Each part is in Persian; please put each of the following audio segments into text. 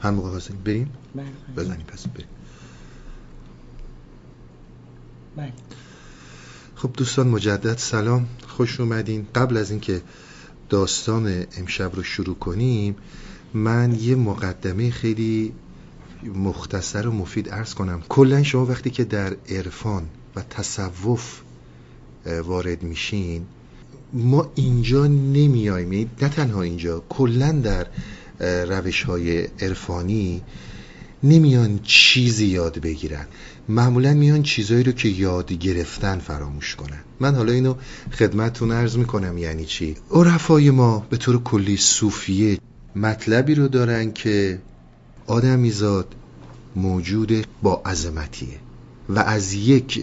هر موقع حاضرین بریم؟ بله. بزنیم پس بریم. بله. خب دوستان مجدد سلام. خوش اومدین. قبل از اینکه داستان امشب رو شروع کنیم من یه مقدمه خیلی مختصر و مفید عرض کنم. کلا شما وقتی که در عرفان و تصوف وارد میشین ما اینجا نمیایم یعنی نه تنها اینجا کلا در روش های عرفانی نمیان چیزی یاد بگیرن. معمولا میان چیزایی رو که یاد گرفتن فراموش کنن. من حالا اینو خدمتتون عرض می‌کنم یعنی چی؟ عرفای ما به طور کلی صوفیه. مطلبی رو دارن که آدمیزاد موجود با عظمتیه و از یک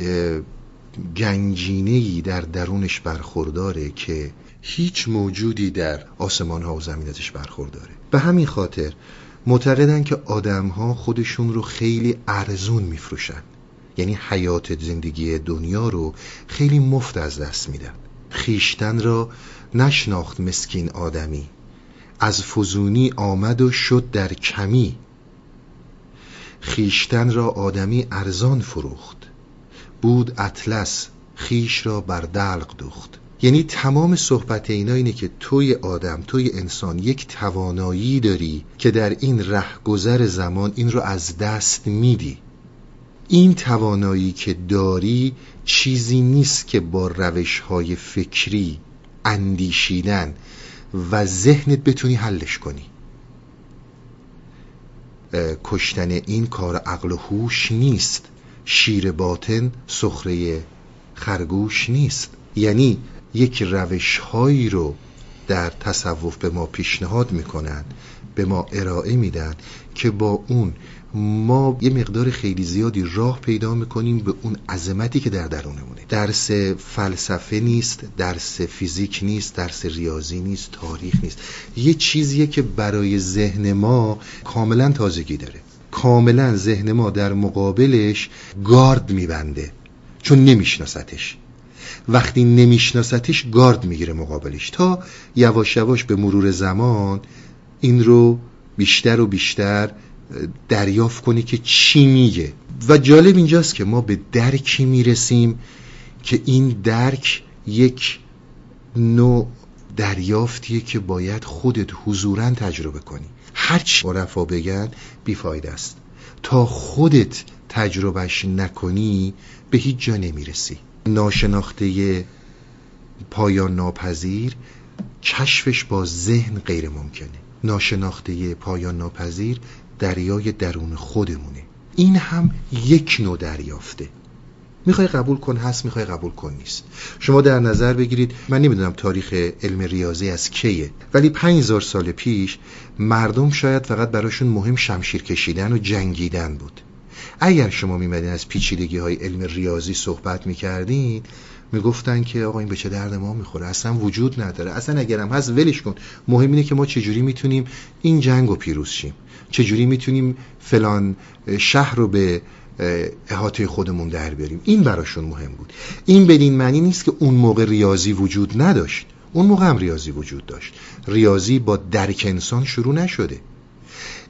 گنجینه‌ای در درونش برخورداره که هیچ موجودی در آسمان ها و زمین ازش برخورداره. به همین خاطر معتقدن که آدم ها خودشون رو خیلی ارزون میفروشن. یعنی حیات زندگی دنیا رو خیلی مفت از دست میدن. خیشتن را نشناخت مسکین آدمی. از فزونی آمد و شد در کمی. خیشتن را آدمی ارزان فروخت. بود اطلس خیش را بر دلق دوخت. یعنی تمام صحبت اینا اینه که توی آدم توی انسان یک توانایی داری که در این رهگذر زمان این رو از دست میدی. این توانایی که داری چیزی نیست که با روش های فکری اندیشیدن و ذهنت بتونی حلش کنی. کشتن این کار عقل و هوش نیست. شیر باطن سخره خرگوش نیست. یعنی یک روش هایی رو در تصوف به ما پیشنهاد می‌کنن به ما ارائه میدن که با اون ما یه مقدار خیلی زیادی راه پیدا می‌کنیم به اون عظمتی که در درونمونه. درس فلسفه نیست درس فیزیک نیست درس ریاضی نیست تاریخ نیست. یه چیزیه که برای ذهن ما کاملا تازگی داره. کاملا ذهن ما در مقابلش گارد میبنده چون نمیشناستش وقتی نمیشناستش گارد می‌گیره مقابلش. تا یواش یواش به مرور زمان این رو بیشتر و بیشتر دریافت کنی که چی میگه. و جالب اینجاست که ما به درکی می‌رسیم که این درک یک نوع دریافتیه که باید خودت حضورا تجربه کنی. هرچی عرفا بگن بیفایده است. تا خودت تجربهش نکنی به هیچ جا نمی‌رسی. ناشناخته پایان ناپذیر کشفش با ذهن غیر ممکنه. ناشناخته پایان ناپذیر دریای درون خودمونه. این هم یک نوع دریافته. می‌خوای قبول کن هست می‌خوای قبول کن نیست. شما در نظر بگیرید من نمی‌دونم تاریخ علم ریاضی از کیه ولی 5000 سال پیش مردم شاید فقط براشون مهم شمشیر کشیدن و جنگیدن بود. اگر شما میمدین از پیچیدگی های علم ریاضی صحبت می‌کردین می‌گفتن که آقا این به چه درد ما می‌خوره؟ اصلا وجود نداره. اصلا اگرم هست ولش کن. مهم اینه که ما چجوری می‌تونیم این جنگ رو پیروز شیم؟ چجوری می‌تونیم فلان شهر رو به احاطه خودمون در بریم؟ این براشون مهم بود. این بدین معنی نیست که اون موقع ریاضی وجود نداشت. اون موقع هم ریاضی وجود داشت. ریاضی با درک انسان شروع نشده.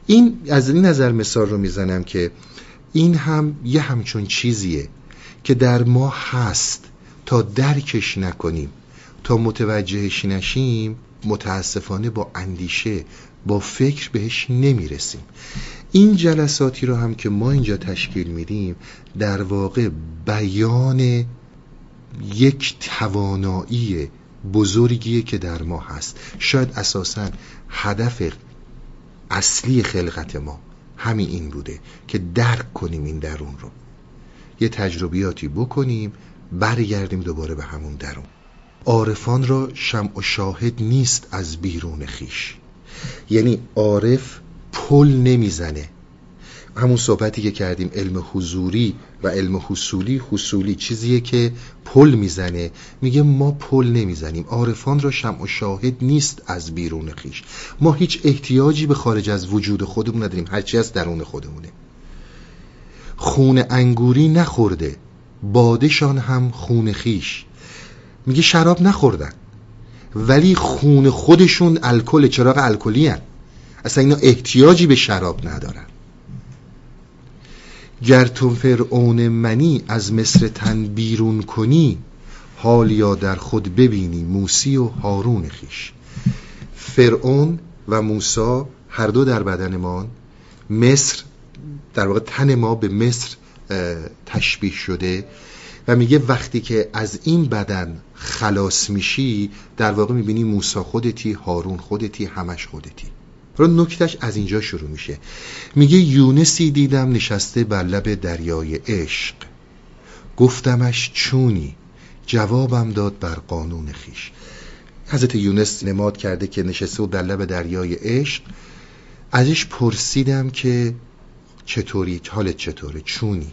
این از این نظر مثال رو می‌زنم که این هم یه همچون چیزیه که در ما هست تا درکش نکنیم. تا متوجهش نشیم متاسفانه با اندیشه با فکر بهش نمی‌رسیم. این جلساتی رو هم که ما اینجا تشکیل میدیم در واقع بیان یک توانایی بزرگیه که در ما هست. شاید اساسا هدف اصلی خلقت ما. همین این بوده که درک کنیم این درون رو. یه تجربیاتی بکنیم برگردیم دوباره به همون درون. عارفان را شمع و شاهد نیست از بیرون خیش. یعنی عارف پل نمی‌زنه. همون صحبتی که کردیم علم حضوری و علم حصولی حصولی چیزیه که پل می‌زنه. میگه ما پل نمی‌زنیم. عارفان را شمع و شاهد نیست از بیرون خیش. ما هیچ احتیاجی به خارج از وجود خودمون نداریم. هرچی از درون خودمونه. خون انگوری نخورده. بادشان هم خون خیش. میگه شراب نخوردن. ولی خون خودشون الکل چراغ الکلی هن. اصلا اینا احتیاجی به شراب ندارن. گر تو فرعون منی از مصر تن بیرون کنی حال یا در خود ببینی موسی و هارون خیش. فرعون و موسی هر دو در بدنمان مصر در واقع تن ما به مصر تشبیه شده و میگه وقتی که از این بدن خلاص میشی در واقع می‌بینی موسا خودتی هارون خودتی همش خودتی. رو نکتش از اینجا شروع میشه. میگه یونسی دیدم نشسته بر لب دریای عشق. گفتمش چونی؟ جوابم داد بر قانون خیش. حضرت یونس نماد کرده که نشسته و در لب دریای عشق. ازش پرسیدم که چطوری؟ حالت چطوره؟ چونی؟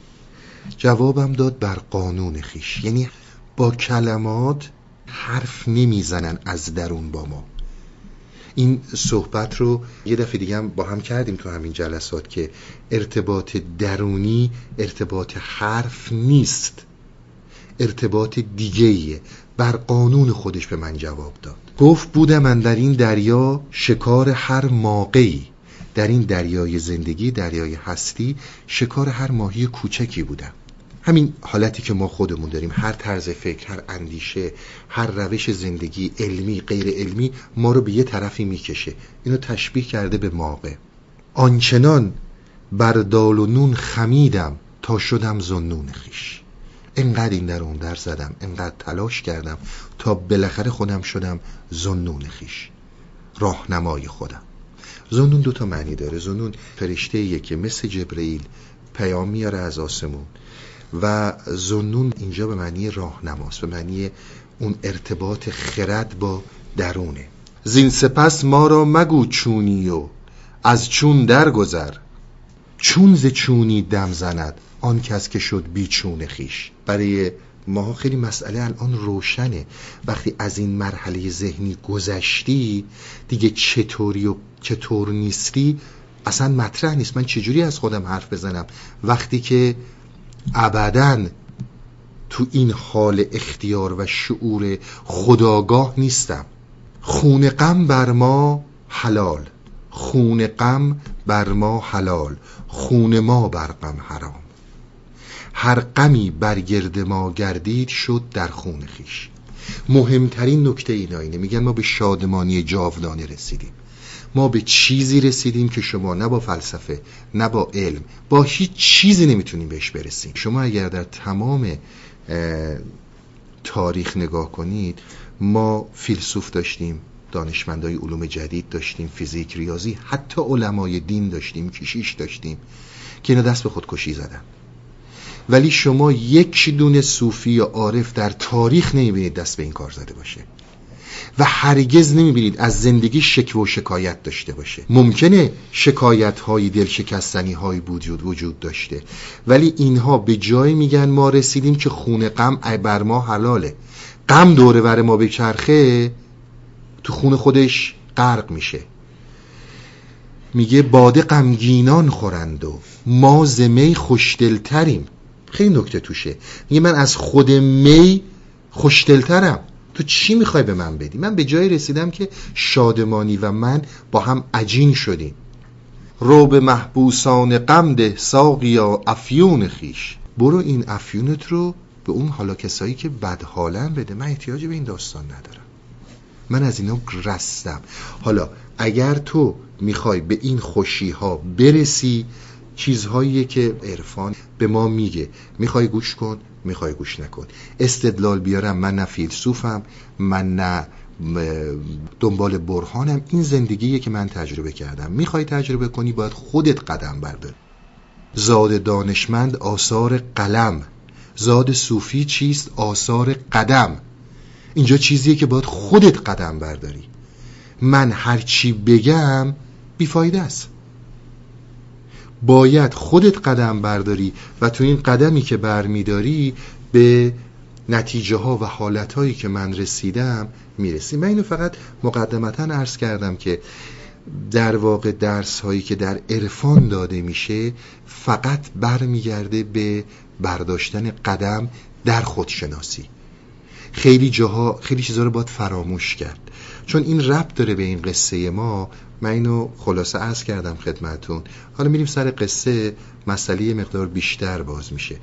جوابم داد بر قانون خیش. یعنی با کلمات حرف نمی‌زنن از درون با ما. این صحبت رو یه دفعه دیگه هم با هم کردیم تو همین جلسات که ارتباط درونی ارتباط حرف نیست. ارتباط دیگه بر قانون خودش به من جواب داد. گفت بودم من در این دریا شکار هر موقعی در این دریای زندگی دریای هستی شکار هر ماهی کوچکی بودم. همین حالتی که ما خودمون داریم هر طرز فکر هر اندیشه هر روش زندگی علمی غیر علمی ما رو به یه طرفی می‌کشه. اینو تشبیه کرده به ماقه. آنچنان بر دال و نون خمیدم تا شدم زنون خیش. انقدر این در اون در زدم انقدر تلاش کردم تا بالاخره خودم شدم زنون خیش. راهنمای خودم. زنون دو تا معنی داره. زنون فرشته که مثل جبرئیل پیام میاره از آسمون. و زنون اینجا به معنی راهنماست به معنی اون ارتباط خرد با درونه. زین سپس ما را مگو چونی و از چون درگذر. چون ز چونی دم زند آن کس که شد بیچون خیش برای ما خیلی مسئله الان روشنه. وقتی از این مرحله ذهنی گذشتی دیگه چطوری و چطور نیستی؟ اصلا مطرح نیست. من چجوری از خودم حرف بزنم؟ وقتی که ابدا تو این حال اختیار و شعور خداگاه نیستم. خون غم بر ما حلال. خون غم بر ما حلال. خون ما بر غم حرام. هر غمی بر گرد ما گردید شد در خون خیش. مهمترین نکته اینا اینه. میگن ما به شادمانی جاودانه رسیدیم. ما به چیزی رسیدیم که شما نه با فلسفه نه با علم با هیچ چیزی نمی‌تونیم بهش برسیم. شما اگر در تمام تاریخ نگاه کنید ما فیلسوف داشتیم دانشمندای علوم جدید داشتیم فیزیک ریاضی حتی علمای دین داشتیم کشیش داشتیم که اینا دست به خودکشی زدن. ولی شما یک دونه صوفی یا عارف در تاریخ نمی‌بینید دست به این کار زده باشه. و هرگز نمی‌بینید از زندگی شکوه و شکایت داشته باشه. ممکنه شکایت هایی دل شکستنی هایی وجود وجود داشته. ولی اینها به جای میگن ما رسیدیم که خون غم بر ما حلاله. غم دوره بر ما به چرخه تو خون خودش غرق میشه. میگه باده غمگینان خورند و ما زمی خوشدلتریم. خیلی نکته توشه. میگه من از خود می خوشدلترم. تو چی می‌خوای به من بدی؟ من به جایی رسیدم که شادمانی و من با هم عجین شدیم. رو به محبوسان غم ده ساقیا افیون خیش. برو این افیونت رو به اون حالا کسایی که بدحالن بده. من احتیاجی به این داستان ندارم. من از اینا رستم. حالا اگر تو می‌خوای به این خوشی ها برسی چیزهایی که عرفان به ما میگه می‌خوای گوش کن. می‌خوای گوش نکن. استدلال بیارم من نه فیلسوفم من نه دنبال برهانم. این زندگیه که من تجربه کردم. می‌خوای تجربه کنی باید خودت قدم برداری. زاد دانشمند آثار قلم. زاد صوفی چیست؟ آثار قدم. اینجا چیزیه که باید خودت قدم برداری. من هرچی بگم بیفایده است. باید خودت قدم برداری و تو این قدمی که برمیداری به نتیجه ها و حالت هایی که من رسیدم می‌رسی. من اینو فقط مقدمتا عرض کردم که در واقع درس هایی که در عرفان داده میشه فقط برمیگرده به برداشتن قدم در خودشناسی. خیلی جاها خیلی چیزها رو باید فراموش کرد. چون این ربط داره به این قصه ما من اینو خلاصه عرض کردم خدمتون. حالا میریم سر قصه. مسئله مقدار بیشتر باز میشه.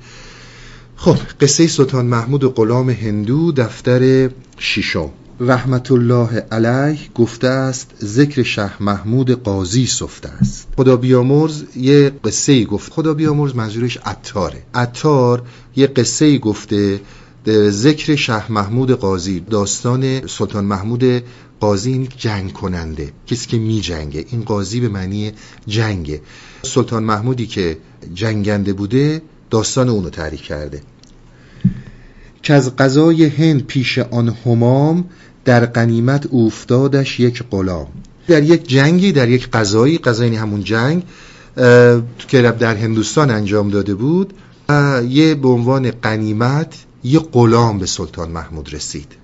خب قصه سلطان محمود و غلام هندو دفتر ششم رحمت الله علیه گفته است ذکر شه محمود قاضی سفته است. خدا بیامرز یه قصه گفت. خدا بیامرز منظورش عطاره. عطار یه قصه گفته ذکر شه محمود قاضی. داستان سلطان محمود قاضی این جنگ کننده کسی که می جنگه. این قاضی به معنی جنگه. سلطان محمودی که جنگنده بوده داستان اونو تعریف کرده. که از قضای هند پیش آن همام در قنیمت اوفتادش یک غلام. در یک جنگی در یک قضایی قضایی همون جنگ که در هندوستان انجام داده بود یه به عنوان قنیمت یه غلام به سلطان محمود رسید.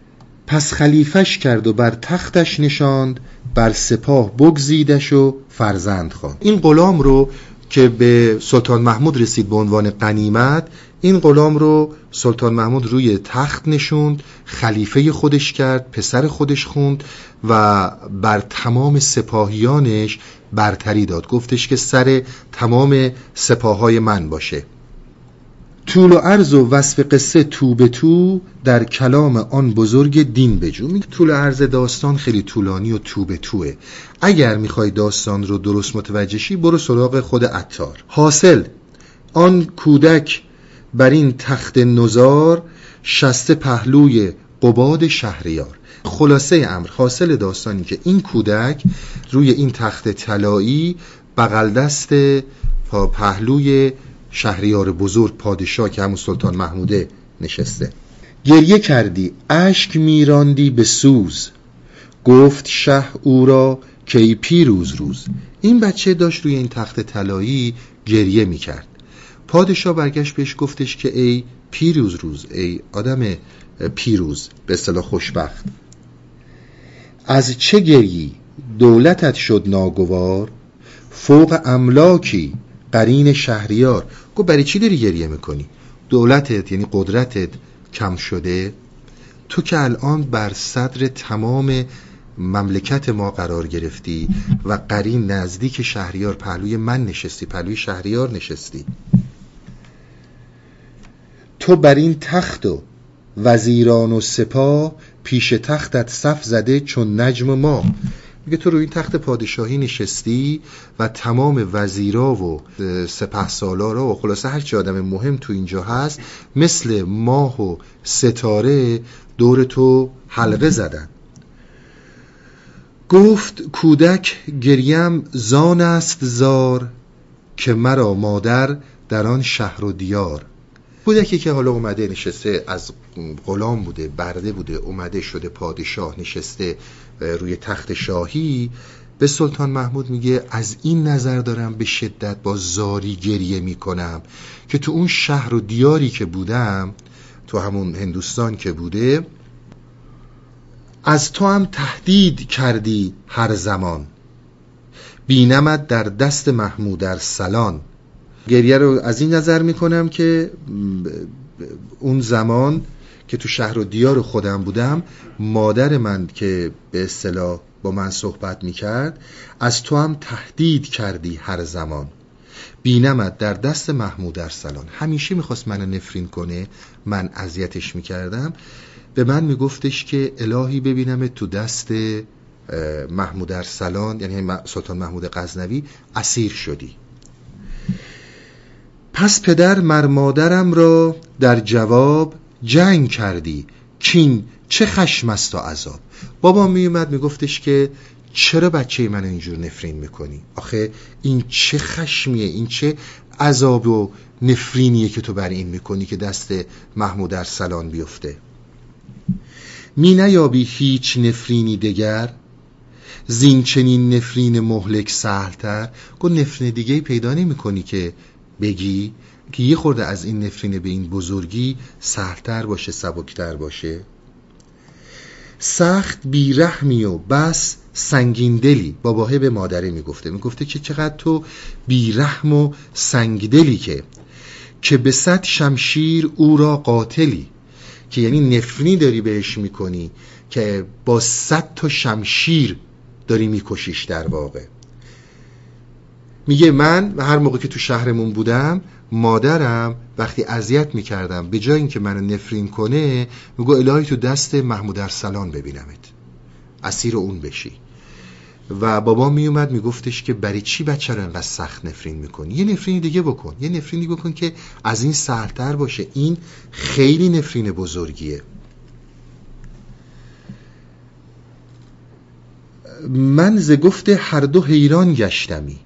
پس خلیفش کرد و بر تختش نشاند بر سپاه بگزیدش و فرزند خواند. این غلام رو که به سلطان محمود رسید به عنوان قنیمت این غلام رو سلطان محمود روی تخت نشوند خلیفه خودش کرد پسر خودش خوند و بر تمام سپاهیانش برتری داد. گفتش که سر تمام سپاهای من باشه. طول و عرض و وصف قصه تو به تو در کلام آن بزرگ دین بجو میگه طول و عرض داستان خیلی طولانی و تو به توه. اگر می‌خوای داستان رو درست متوجه شی برو سراغ خود عطار. حاصل. آن کودک بر این تخت نزار شسته پهلوی قباد شهریار. خلاصه امر حاصل داستانی که این کودک روی این تخت طلایی بغل دست پهلوی شهریار بزرگ پادشاه که همون سلطان محموده نشسته. گریه کردی اشک میراندی به سوز. گفت شه او را کی پیروز روز. این بچه داشت روی این تخت طلایی گریه می‌کرد. پادشاه برگشت بهش گفتش که ای پیروز روز ای آدم پیروز به اصطلاح خوشبخت. از چه گریی؟ دولتت شد ناگوار. فوق املاکی. قرین شهریار. گفت برای چی داری گریه می‌کنی؟ دولتت یعنی قدرتت کم شده؟ تو که الان بر صدر تمام مملکت ما قرار گرفتی و قرین نزدیک شهریار پهلوی من نشستی پهلوی شهریار نشستی. تو بر این تخت و وزیران و سپاه پیش تختت صف زده چون نجم ما. میگه تو روی این تخت پادشاهی نشستی و تمام وزیرا و سپه سالارا و خلاصه هر چی آدم مهم تو اینجا هست مثل ماه و ستاره دور تو حلقه زدن. گفت کودک گریم زان است زار که مرا مادر در آن شهر و دیار. کودکی که حالا اومده نشسته از غلام بوده برده بوده اومده شده پادشاه نشسته روی تخت شاهی به سلطان محمود میگه از این نظر دارم به شدت با زاری گریه می‌کنم که تو اون شهر و دیاری که بودم تو همون هندوستان که بوده از تو هم تهدید کردی هر زمان. بینمت در دست محمود در سلان. گریه رو از این نظر می‌کنم که اون زمان که تو شهر و دیار خودم بودم مادر من که به اصطلاح با من صحبت می‌کرد از تو هم تهدید کردی هر زمان. بینمت در دست محمود ارسلان. همیشه می‌خواست منو نفرین کنه من اذیتش می‌کردم. به من میگفتش که الهی ببینم تو دست محمود ارسلان یعنی سلطان محمود غزنوی اسیر شدی. پس پدر مر مادرم را در جواب جنگ کردی. کین چه خشم است و عذاب؟ بابا میومد میگفتش که چرا بچه من اینجور نفرین می‌کنی؟ آخه این چه خشمیه این چه عذاب و نفرینیه که تو بر این می‌کنی که دست محمود ارسلان بیفته. می نیابی هیچ نفرینی دگر؟ زین چنین نفرین مهلک سهلتر؟ گو نفرین دیگه پیدا نمی کنی که بگی؟ که یه خورده از این نفرین به این بزرگی سهلتر باشه سبکتر باشه. سخت بیرحمی و بس سنگین دلی. باباهه به مادره می‌گفته. می‌گفته که چقدر تو بیرحم و سنگدلی که که به صد شمشیر او را قاتلی. که یعنی نفرینی داری بهش می‌کنی که با صد تا شمشیر داری میکشیش در واقع. میگه من هر موقع که تو شهرمون بودم مادرم وقتی اذیت می‌کردم به جای اینکه منو نفرین کنه میگو الهی تو دست محمود ارسلان ببینمت. اسیر اون بشی. و بابا میومد میگفتش که برای چی بچه رو انقدر سخت نفرین می‌کنی؟ یه نفرینی دیگه بکن. یه نفرینی بکن که از این سرتر باشه. این خیلی نفرین بزرگیه. من ز گفته هر دو حیران گشتمی.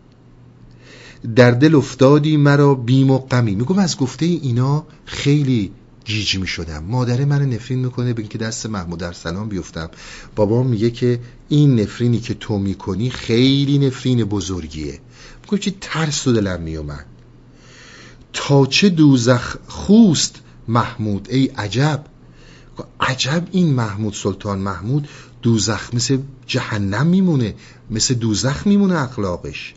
در دل افتادی مرا بیم و غمی. میگم از گفته اینا خیلی گیج می شدم مادر من نفرین می‌کنه به اینکه دست محمود ارسلان بیفتم. بابا میگه که این نفرینی که تو می‌کنی خیلی نفرین بزرگیه. میگم چی ترس و دلم میومد تا چه دوزخ خوست محمود ای عجب. عجب این محمود سلطان محمود. دوزخ مثل جهنم میمونه مثل دوزخ میمونه اخلاقش.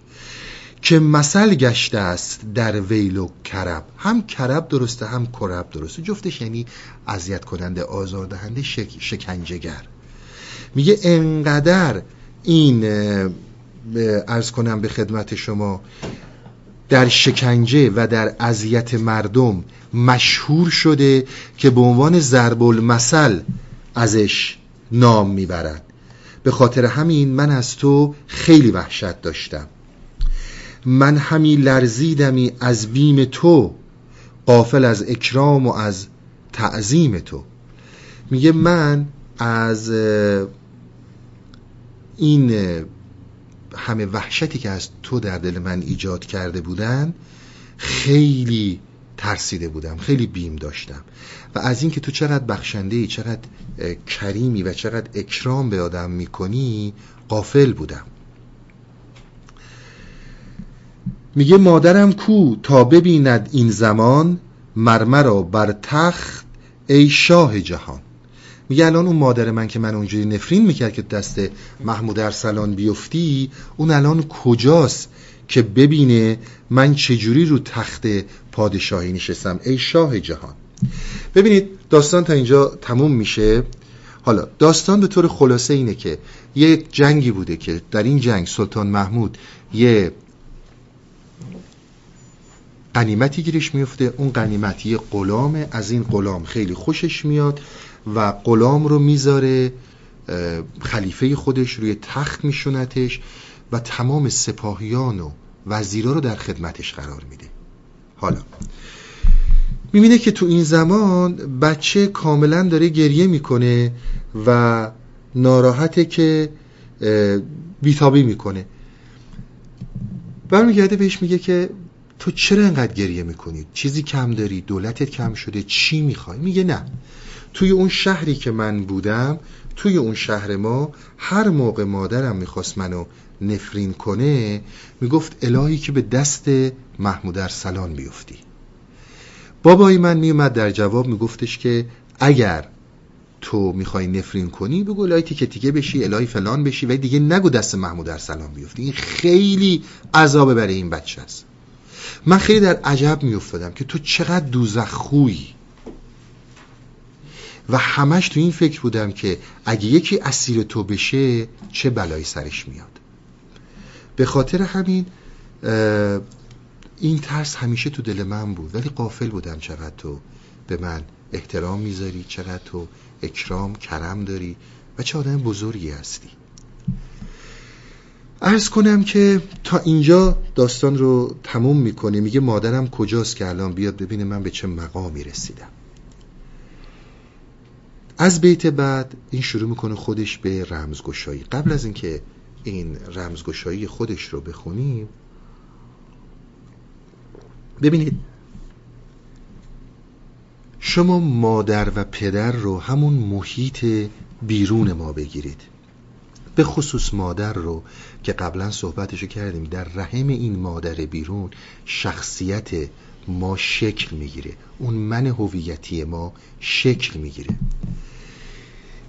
که مثل گشته است در ویل و کرب. هم کرب درسته هم کرب درسته. جفتش یعنی اذیت کننده آزاردهنده شک، شکنجهگر. میگه انقدر این ارز کنم به خدمت شما در شکنجه و در اذیت مردم مشهور شده که به عنوان ضرب المثل ازش نام می‌برد. به خاطر همین من از تو خیلی وحشت داشتم. من همی لرزیدمی از بیم تو قافل از اکرام و از تعظیم تو. میگه من از این همه وحشتی که از تو در دل من ایجاد کرده بودن خیلی ترسیده بودم خیلی بیم داشتم. و از اینکه تو چقدر بخشنده ای چقدر کریمی و چقدر اکرام به آدم می‌کنی قافل بودم. میگه مادرم کو تا ببیند این زمان مرمرا بر تخت ای شاه جهان. میگه الان اون مادر من که من اونجوری نفرین می‌کرد که دست محمود ارسلان بیفتی اون الان کجاست که ببینه من چجوری رو تخت پادشاهی نشستم؟ ای شاه جهان. ببینید داستان تا اینجا تموم میشه. حالا داستان به طور خلاصه اینه که یک جنگی بوده که در این جنگ سلطان محمود یه قنیمتی گیرش میفته اون قنیمت یه از این غلام خیلی خوشش میاد و غلام رو می‌ذاره خلیفه خودش روی تخت میشونتش و تمام سپاهیان و وزیرا رو در خدمتش قرار میده. حالا می‌بینه که تو این زمان بچه کاملا داره گریه می‌کنه و ناراحته که بیتابی می‌کنه. برمیگرده بهش میگه که تو چرا انقدر گریه می‌کنی؟ چیزی کم داری؟ دولتت کم شده؟ چی می‌خوای؟ میگه نه. توی اون شهری که من بودم توی اون شهر ما هر موقع مادرم می‌خواست منو نفرین کنه می‌گفت الهی که به دست محمود ارسلان بیفتی. بابای من میومد در جواب میگفتش که اگر تو می‌خوای نفرین کنی بگو الهی تیکه تیکه بشی الهی فلان بشی و دیگه نگو دست محمود ارسلان بیفتی. این خیلی عذابه برای این بچه است. من خیلی در عجب میافتادم که تو چقدر دوزخ خویی. و همش تو این فکر بودم که اگه یکی اسیر تو بشه چه بلایی سرش میاد. به خاطر همین این ترس همیشه تو دل من بود. ولی قافل بودم چقدر تو به من احترام می‌ذاری چقدر تو اکرام کرم داری و چه آدم بزرگی هستی. ارز کنم که تا اینجا داستان رو تموم می‌کنه. میگه مادرم کجاست که الان بیاد ببینه من به چه مقامی رسیدم. از بیت بعد این شروع می‌کنه خودش به رمزگشایی. قبل از اینکه این رمزگشایی خودش رو بخونیم ببینید. شما مادر و پدر رو همون محیط بیرون ما بگیرید. به خصوص مادر رو که قبلا صحبتشو کردیم در رحم این مادر بیرون شخصیت ما شکل می‌گیره. اون من هویتی ما شکل می‌گیره.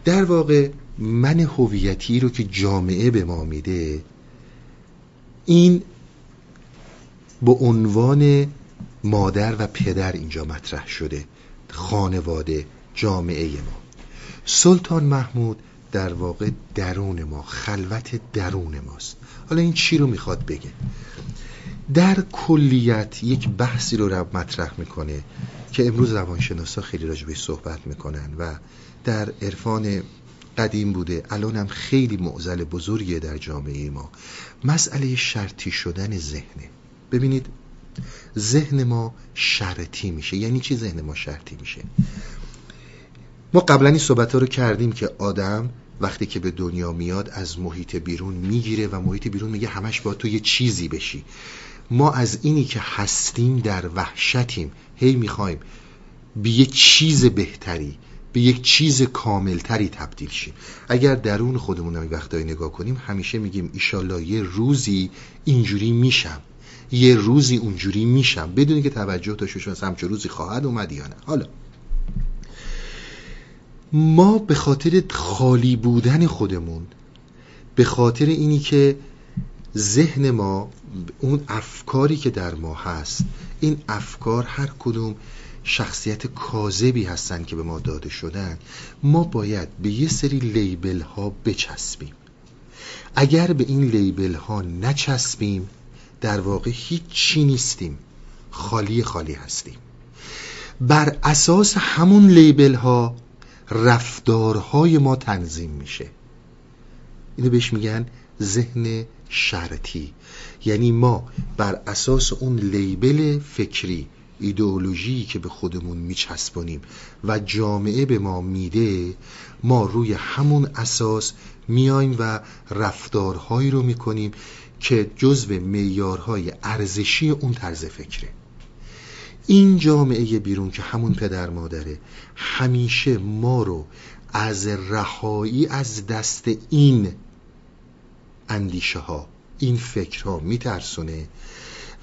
در واقع من هویتی رو که جامعه به ما میده این به عنوان مادر و پدر اینجا مطرح شده خانواده جامعه ما. سلطان محمود در واقع درون ما خلوت درون ماست. حالا این چی رو می‌خواد بگه؟ در کلیت یک بحثی رو مطرح می‌کنه که امروز روانشناسا خیلی راجع صحبت می‌کنن و در عرفان قدیم بوده. الان هم خیلی معزل بزرگیه در جامعه ما. مسئله شرطی شدن ذهنه. ببینید ذهن ما شرطی میشه. یعنی چی ذهن ما شرطی میشه؟ ما قبلا این صحبت ها رو کردیم که آدم وقتی که به دنیا میاد از محیط بیرون می‌گیره و محیط بیرون میگه همش با تو یه چیزی بشی. ما از اینی که هستیم در وحشتیم. هی می‌خوایم به یه چیز بهتری به یک چیز کاملتری تبدیل شیم. اگر درون خودمون هم وقتایی نگاه کنیم همیشه میگیم ایشالله یه روزی اینجوری میشم. یه روزی اونجوری میشم. بدونی که توجه داشته شما همچه روزی خواهد اومد یا نه. حالا ما به خاطر خالی بودن خودمون به خاطر اینی که ذهن ما اون افکاری که در ما هست این افکار هر کدوم شخصیت کاذبی هستن که به ما داده شدن ما باید به یه سری لیبل ها بچسبیم. اگر به این لیبل ها نچسبیم در واقع هیچی نیستیم خالی خالی هستیم. بر اساس همون لیبل ها رفتارهای ما تنظیم میشه. اینو بهش میگن ذهن شرطی. یعنی ما بر اساس اون لیبل فکری ایدئولوژی که به خودمون میچسبونیم و جامعه به ما میده ما روی همون اساس میایم و رفتارهایی رو می‌کنیم که جزو میارهای ارزشی اون طرز فکره. این جامعه بیرون که همون پدر مادره همیشه ما رو از رهایی از دست این اندیشه ها این فکرها میترسونه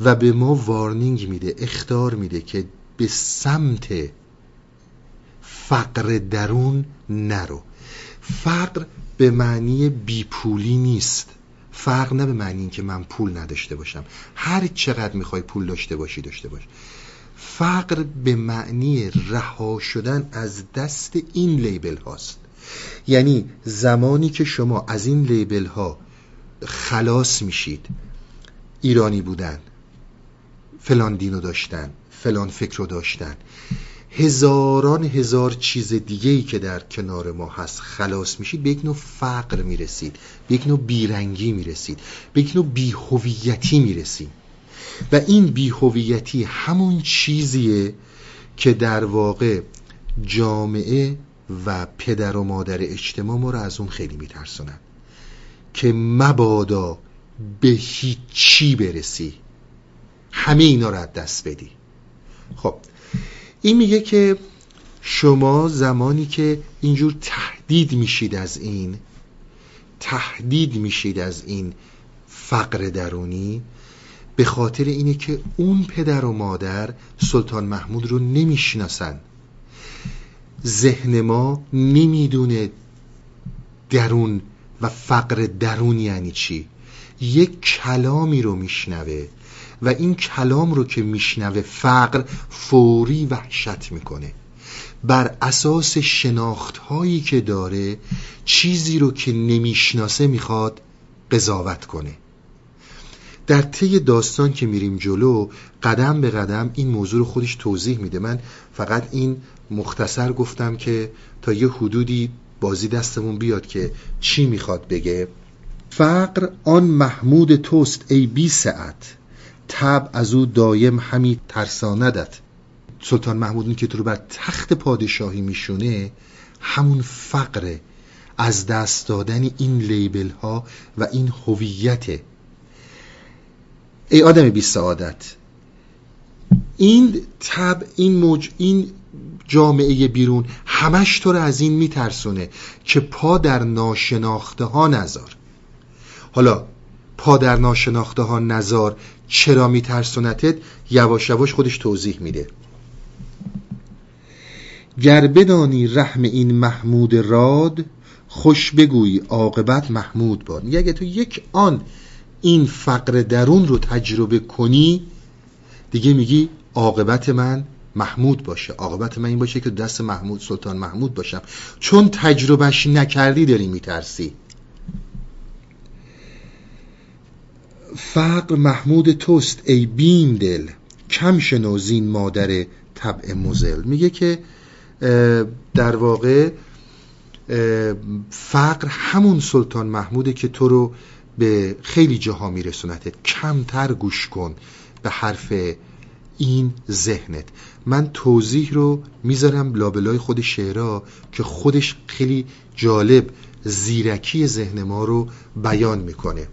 و به ما وارنینگ میده اختار میده که به سمت فقر درون نرو. فقر به معنی بیپولی نیست. فرق نه به معنی که من پول نداشته باشم. هر چقدر می‌خوای پول داشته باشی داشته باش. فقر به معنی رها شدن از دست این لیبل هاست. یعنی زمانی که شما از این لیبل ها خلاص میشید ایرانی بودن فلان دینو داشتن فلان فکر رو داشتن هزاران هزار چیز دیگه ای که در کنار ما هست خلاص میشید به یک نوع فقر می‌رسید به یک نوع بیرنگی می‌رسید به یک نوع بیهویتی می‌رسید. و این بیهویتی همون چیزیه که در واقع جامعه و پدر و مادر اجتماع ما رو از اون خیلی میترسونن. که مبادا به هیچی برسی. همه اینا رو دست بدی. خب این میگه که شما زمانی که اینجور تهدید میشید از این تهدید میشید از این فقر درونی به خاطر اینه که اون پدر و مادر سلطان محمود رو نمی‌شناسن. ذهن ما نمی‌دونه درون و فقر درون یعنی چی. یک کلامی رو میشنوه و این کلام رو که میشنوه فقر فوری وحشت می‌کنه. بر اساس شناخت هایی که داره چیزی رو که نمی‌شناسه می‌خواد قضاوت کنه. در طی داستان که میریم جلو قدم به قدم این موضوع رو خودش توضیح میده. من فقط این مختصر گفتم که تا یه حدودی بازی دستمون بیاد که چی می‌خواد بگه. فقر آن محمود توست ای بی سعت تب از او دایم همی ترساندت. سلطان محمود که تو رو بر تخت پادشاهی میشونه همون فقر از دست دادن این لیبل ها و این هویت ای آدم بی سعادت. این تب این موج این جامعه بیرون همش تو رو از این میترسونه که پا در ناشناخته ها نذار حالا پا در ناشناخته ها نزار چرا میترسونتت؟ یواش یواش خودش توضیح میده. گر بدانی رحم این محمود راد خوش بگوی عاقبت محمود باد. میگه اگه تو یک آن این فقر درون رو تجربه کنی دیگه میگی عاقبت من محمود باشه. عاقبت من این باشه که دست محمود سلطان محمود باشم. چون تجربهش نکردی داری میترسی. فقر محمود توست ای بیم دل. کم شنوزین مادر طبع مزل. میگه که در واقع فقر همون سلطان محموده که تو رو به خیلی جاها میرسونته کمتر گوش کن به حرف این ذهنت. من توضیح رو می‌ذارم لابلای خود شعرها که خودش خیلی جالب زیرکی ذهن ما رو بیان می‌کنه.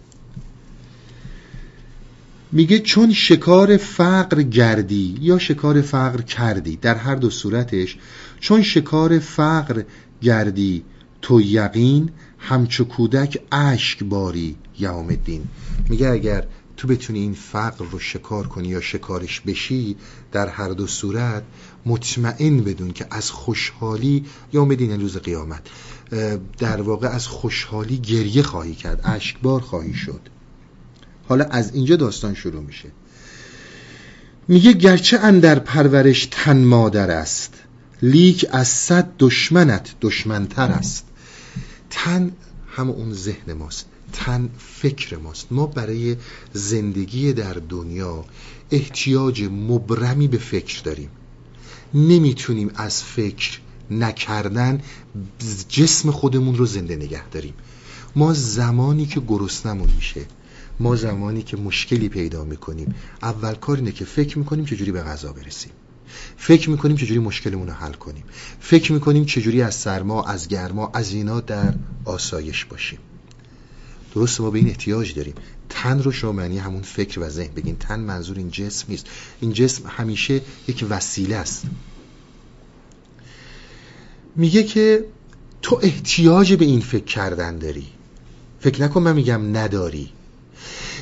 میگه چون شکار فقر گردی یا شکار فقر کردی در هر دو صورتش چون شکار فقر گردی تو یقین همچو کودک اشک باری یوم الدین میگه اگر تو بتونی این فقر رو شکار کنی یا شکارش بشی در هر دو صورت مطمئن بدون که از خوشحالی یا مدین روز قیامت. در واقع از خوشحالی گریه خواهی کرد اشکبار خواهی شد. حالا از اینجا داستان شروع میشه. میگه گرچه اندر پرورش تن مادر است لیک از صد دشمنت دشمنتر است. تن هم اون ذهن ماست. تن فکر ماست. ما برای زندگی در دنیا احتیاج مبرمی به فکر داریم. نمی‌تونیم از فکر نکردن جسم خودمون رو زنده نگه داریم. ما زمانی که گرسنمون میشه ما زمانی که مشکلی پیدا می‌کنیم اول کار اینه که فکر می‌کنیم چجوری به غذا برسیم. فکر می‌کنیم چجوری مشکلمون رو حل کنیم. فکر می‌کنیم چجوری از سرما از گرما از اینا در آسایش باشیم. درست ما به این احتیاج داریم. تن رو شما معنی همون فکر و ذهن. بگین تن منظور این جسم نیست. این جسم همیشه یک وسیله است. میگه که تو احتیاج به این فکر کردن داری. فکر نکن من میگم نداری.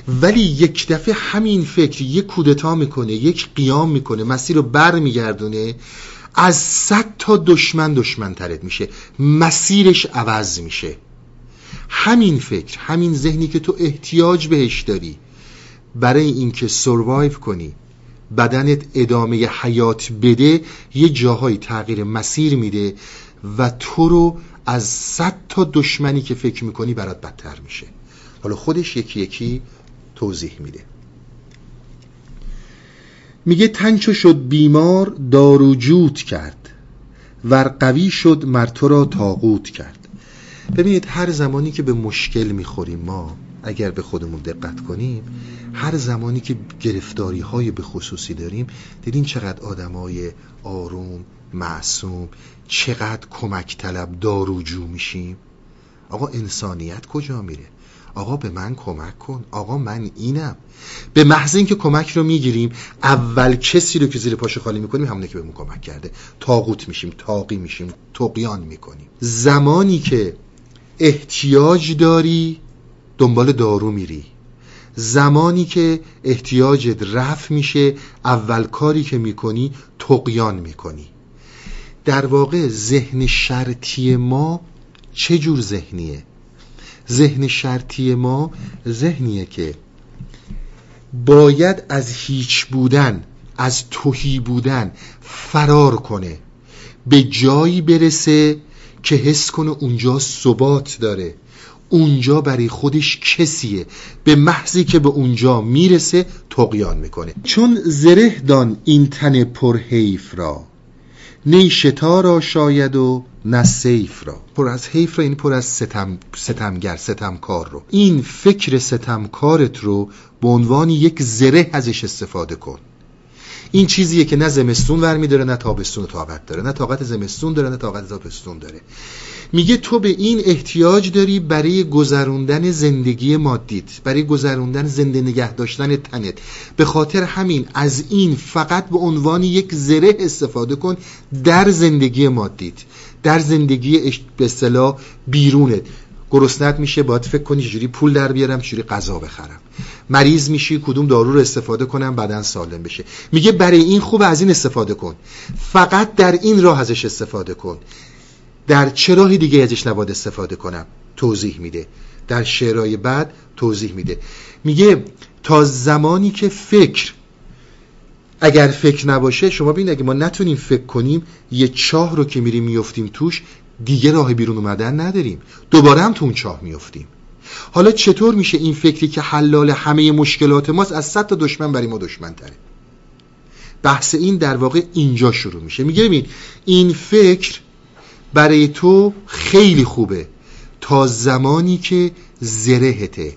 ولی یک دفعه همین فکر یک کودتا می‌کنه یک قیام می‌کنه مسیر رو بر میگردونه از صد تا دشمن دشمن ترد میشه مسیرش عوض میشه. همین فکر همین ذهنی که تو احتیاج بهش داری برای اینکه سروایو کنی بدنت ادامه حیات بده یه جاهایی تغییر مسیر میده و تو رو از صد تا دشمنی که فکر می‌کنی برات بدتر میشه. حالا خودش یکی یکی توضیح میده. میگه تنچو شد بیمار دارو جوت کرد ور قوی شد مرتو را تاقوت کرد. ببینید هر زمانی که به مشکل می‌خوریم ما اگر به خودمون دقت کنیم هر زمانی که گرفتاری های به خصوصی داریم دیدین چقدر آدمای آروم معصوم چقدر کمک طلب داروجو میشیم؟ آقا انسانیت کجا میره؟ آقا به من کمک کن. آقا من اینم. به محض اینکه کمک رو می‌گیریم اول کسی رو که زیر پاشو خالی می‌کنیم همونه که بهمون کمک کرده. تاقوت میشیم تاقی میشیم تقیان می‌کنیم. زمانی که احتیاج داری دنبال دارو میری. زمانی که احتیاجت رفع میشه اول کاری که می‌کنی تقیان می‌کنی. در واقع ذهن شرطی ما چه جور ذهنیه؟ ذهن شرطی ما ذهنیه که باید از هیچ بودن از توهی بودن فرار کنه. به جایی برسه که حس کنه اونجا ثبات داره. اونجا برای خودش کسیه. به محضی که به اونجا می‌رسه تقیان می‌کنه. چون زره دان این تن پرحیف را نی شتا را شاید و نه سیف را. پر از حیف را این پر از ستم، ستمگر ستمکار رو. این فکر ستمکارت رو به عنوان یک زره ازش استفاده کن. این چیزیه که نه زمستون ور میداره نه تابستون طاقت داره. نه طاقت زمستون داره نه طاقت تابستون داره. میگه تو به این احتیاج داری برای گذروندن زندگی مادیت برای گذروندن زنده نگه داشتن تنت. به خاطر همین از این فقط به عنوان یک زره استفاده کن در زندگی مادیت. در زندگی به اصطلاح بیرونت گرسنت میشه باید فکر کنی چجوری پول در بیارم چجوری غذا بخرم. مریض میشی کدوم دارو رو استفاده کنم بدن سالم بشه. میگه برای این خوب از این استفاده کن. فقط در این راه ازش استفاده کن. در چه راهی دیگه ازش نباید استفاده کنم؟ توضیح میده. در شعرهای بعد توضیح میده. میگه تا زمانی که فکر اگر فکر نباشه شما ببینید اگه ما نتونیم فکر کنیم یه چاه رو که میریم میفتیم توش دیگه راه بیرون اومدن نداریم. دوباره هم تو اون چاه میفتیم حالا چطور میشه این فکری که حلال همه مشکلات ماست از صد تا دشمن برای ما دشمن تره بحث این در واقع اینجا شروع میشه. میگه ببین این فکر برای تو خیلی خوبه. تا زمانی که زرهته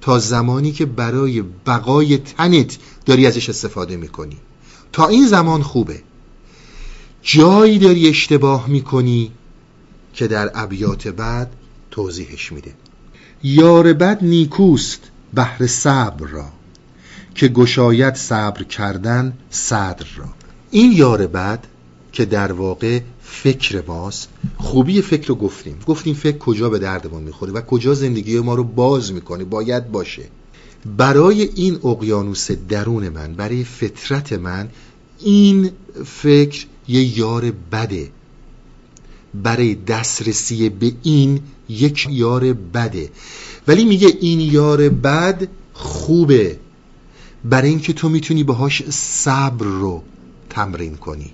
تا زمانی که برای بقای تنت داری ازش استفاده می‌کنی. تا این زمان خوبه. جایی داری اشتباه می‌کنی که در ابیات بعد توضیحش میده. یار بد نیکوست بهر صبر را که گشاید صبر کردن صدر را. این یار بد که در واقع فکر ماست خوبی فکر رو گفتیم. گفتیم فکر کجا به دردمون می‌خوره و کجا زندگی ما رو باز می‌کنه باید باشه. برای این اقیانوس درون من برای فطرت من این فکر یه یار بده. برای دسترسی به این یک یار بده. ولی میگه این یار بد خوبه. برای اینکه تو می‌تونی باهاش صبر رو تمرین کنی.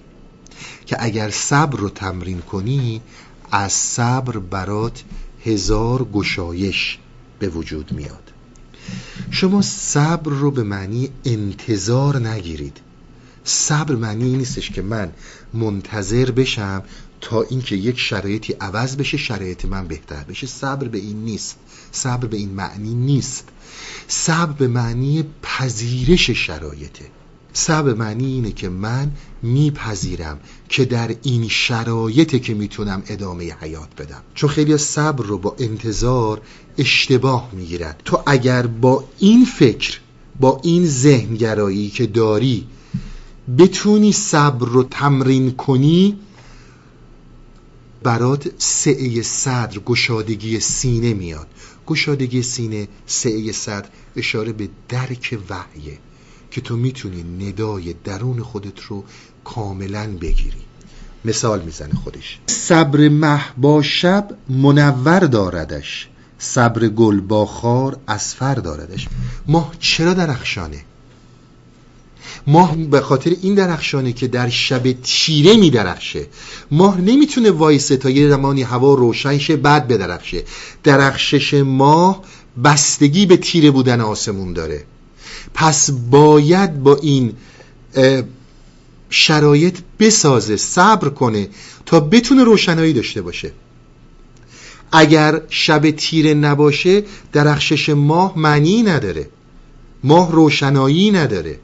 که اگر صبر رو تمرین کنی از صبر برات هزار گشایش به وجود میاد. شما صبر رو به معنی انتظار نگیرید. صبر معنی نیستش که من منتظر بشم تا اینکه یک شرایطی عوض بشه شرایط من بهتر بشه. صبر به این نیست. صبر به این معنی نیست. صبر به معنی پذیرش شرایطه. صبر معنی اینه که من میپذیرم که در این شرایطه که می‌تونم ادامه حیات بدم. چون خیلی صبر رو با انتظار اشتباه می‌گیرن تو اگر با این فکر با این ذهنگرایی که داری بتونی صبر رو تمرین کنی برات سعه صدر گشادگی سینه میاد. گشادگی سینه سعه صدر اشاره به درک وحیه که تو می‌تونی ندای درون خودت رو کاملا بگیری. مثال می‌زنه خودش. صبر مه با شب منور داردش. صبر گل با خار اسفر داردش. ماه چرا درخشانه؟ ماه به خاطر این درخشانه که در شب تیره می درخشه. ماه نمی‌تونه وایسه تا یه زمانی هوا روشن شه بعد بدرخشه. درخشش ماه بستگی به تیره بودن آسمون داره. پس باید با این شرایط بسازه صبر کنه تا بتونه روشنایی داشته باشه. اگر شب تیره نباشه درخشش ماه معنی نداره. ماه روشنایی نداره.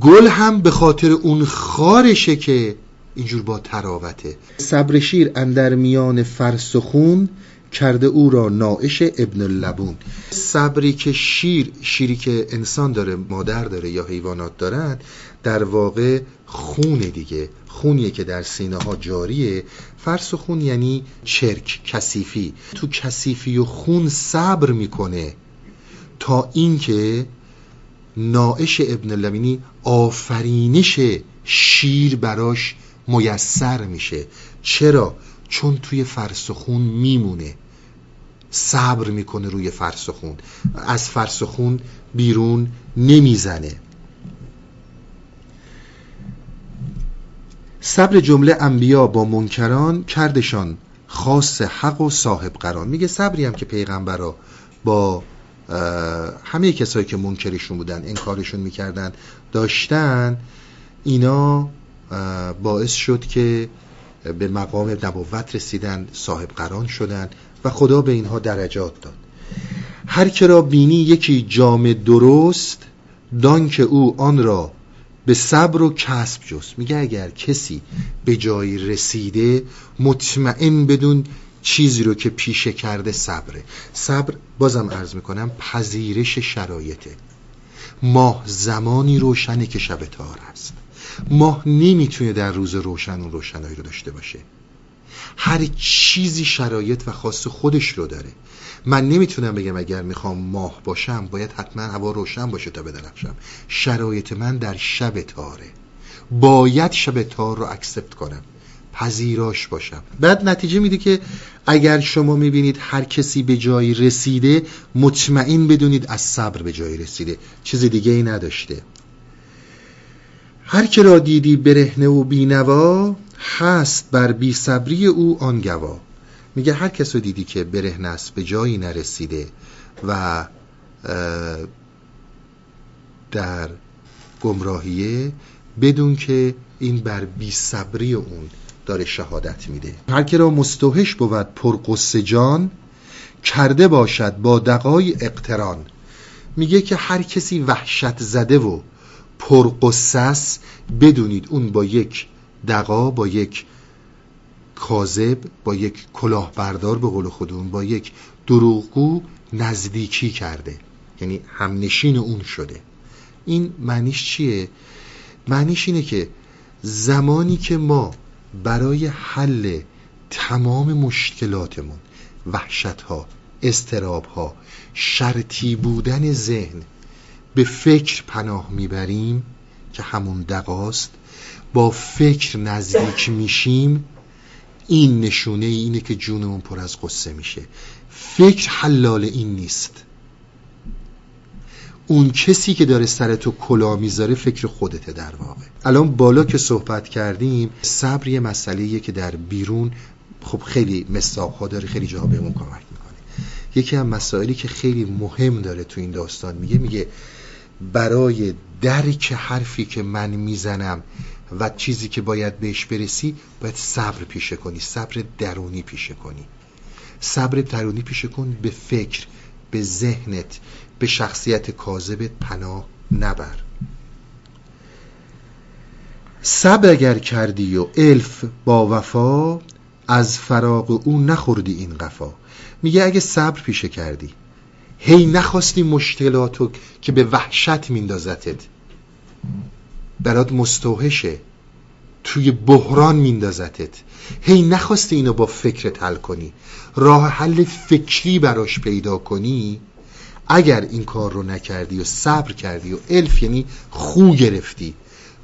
گل هم به خاطر اون خارشه که اینجور با تراوته. صبر شیر اندر میان فرس و خون کرده او را نائش ابن اللبون. صبری که شیر شیری که انسان داره مادر داره یا حیوانات دارن در واقع خون دیگه. خونیه که در سینه ها جاریه. فرث و خون یعنی چرک کثیفی. تو کثیفی و خون صبر می‌کنه تا اینکه نائش ابن اللبینی آفرینش شیر براش میسر میشه. چرا؟ چون توی فرث خون میمونه. صبر می‌کنه روی فرث خون. از فرث خون بیرون نمی‌زنه. صبر جمله انبیا با منکران کردشان خاص حق و صاحب قرار. میگه صبری هم که پیغمبرا با همه کسایی که منکرشون بودن انکارشون می‌کردن داشتن اینا باعث شد که به مقام نبوت رسیدن صاحب قران شدن و خدا به اینها درجات داد. هر که را بینی یکی جام درست دان که او آن را به صبر و کسب جست. میگه اگر کسی به جایی رسیده مطمئن بدون چیزی رو که پیشه کرده صبره. صبر بازم عرض می‌کنم پذیرش شرایطه. ماه زمانی روشنه که شب تار است ماه نمی‌تونه در روز روشن اون روشنایی رو داشته باشه. هر چیزی شرایط و خاص خودش رو داره. من نمی‌تونم بگم اگر می‌خوام ماه باشم باید حتما هوا روشن باشه تا بدرخشم شرایط من در شب تاره. باید شب تار رو اکسپت کنم. پذیراش باشم. بعد نتیجه میده که اگر شما می‌بینید هر کسی به جایی رسیده مطمئن بدونید از صبر به جایی رسیده. چیز دیگه ای نداشته. هر که را دیدی برهنه و بینوا هست بر بی صبری او آنگوا میگه هر کس رو دیدی که برهنه است به جایی نرسیده و در گمراهیه بدون که این بر بی صبری اون داره شهادت میده. هر که را مستوحش بود پرقصه جان کرده باشد با دقای اقتران. میگه که هر کسی وحشت زده و پرقصص بدونید اون با یک دقا با یک کاذب با یک کلاهبردار به قول خودمون با یک دروغگو نزدیکی کرده یعنی همنشین اون شده این معنیش چیه؟ معنیش اینه که زمانی که ما برای حل تمام مشکلاتمون وحشت ها استراب شرطی بودن ذهن به فکر پناه می‌بریم که همون دقاست با فکر نزدیک میشیم این نشونه اینه که جونمون پر از قصه میشه. فکر حلال این نیست. اون کسی که داره سرتو کلا می‌ذاره فکر خودته در واقع. الان بالا که صحبت کردیم صبر یه مسئله که در بیرون خب خیلی مساق داره خیلی جاها بهمون کمک می‌کنه. یکی از مسائلی که خیلی مهم داره تو این داستان میگه میگه برای درک حرفی که من می‌زنم و چیزی که باید بهش برسی باید صبر پیشه کنی صبر درونی پیشه کنی. صبر درونی پیشه کن به فکر به ذهنت به شخصیت کاذبت پناه نبر. صبر اگر کردی و الف با وفا از فراغ او نخوردی این قفا. میگه اگه صبر پیشه کردی هی نخواستی مشکلاتو که به وحشت میندازتت. برات مستوحشه. توی بحران میندازتت. هی نخواستی اینو با فکر حل کنی. راه حل فکری براش پیدا کنی. اگر این کار رو نکردی و صبر کردی و الف یعنی خو گرفتی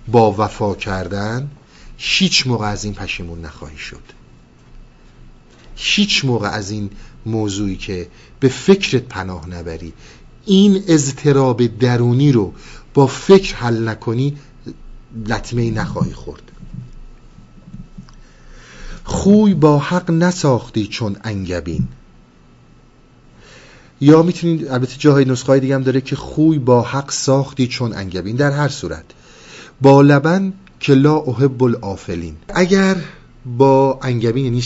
با وفا کردن هیچ موقع از این پشیمون نخواهی شد. هیچ موقع از این موضوعی که به فکرت پناه نبری. این اضطراب درونی رو با فکر حل نکنی لطمه نخواهی خورد. خوی با حق نساختی چون انگبین. یا می‌تونید البته جاهای نسخه دیگه هم داره که خوی با حق ساختی چون انگبین. در هر صورت. با لبن که لا احب الافلین اگر با انگبین یعنی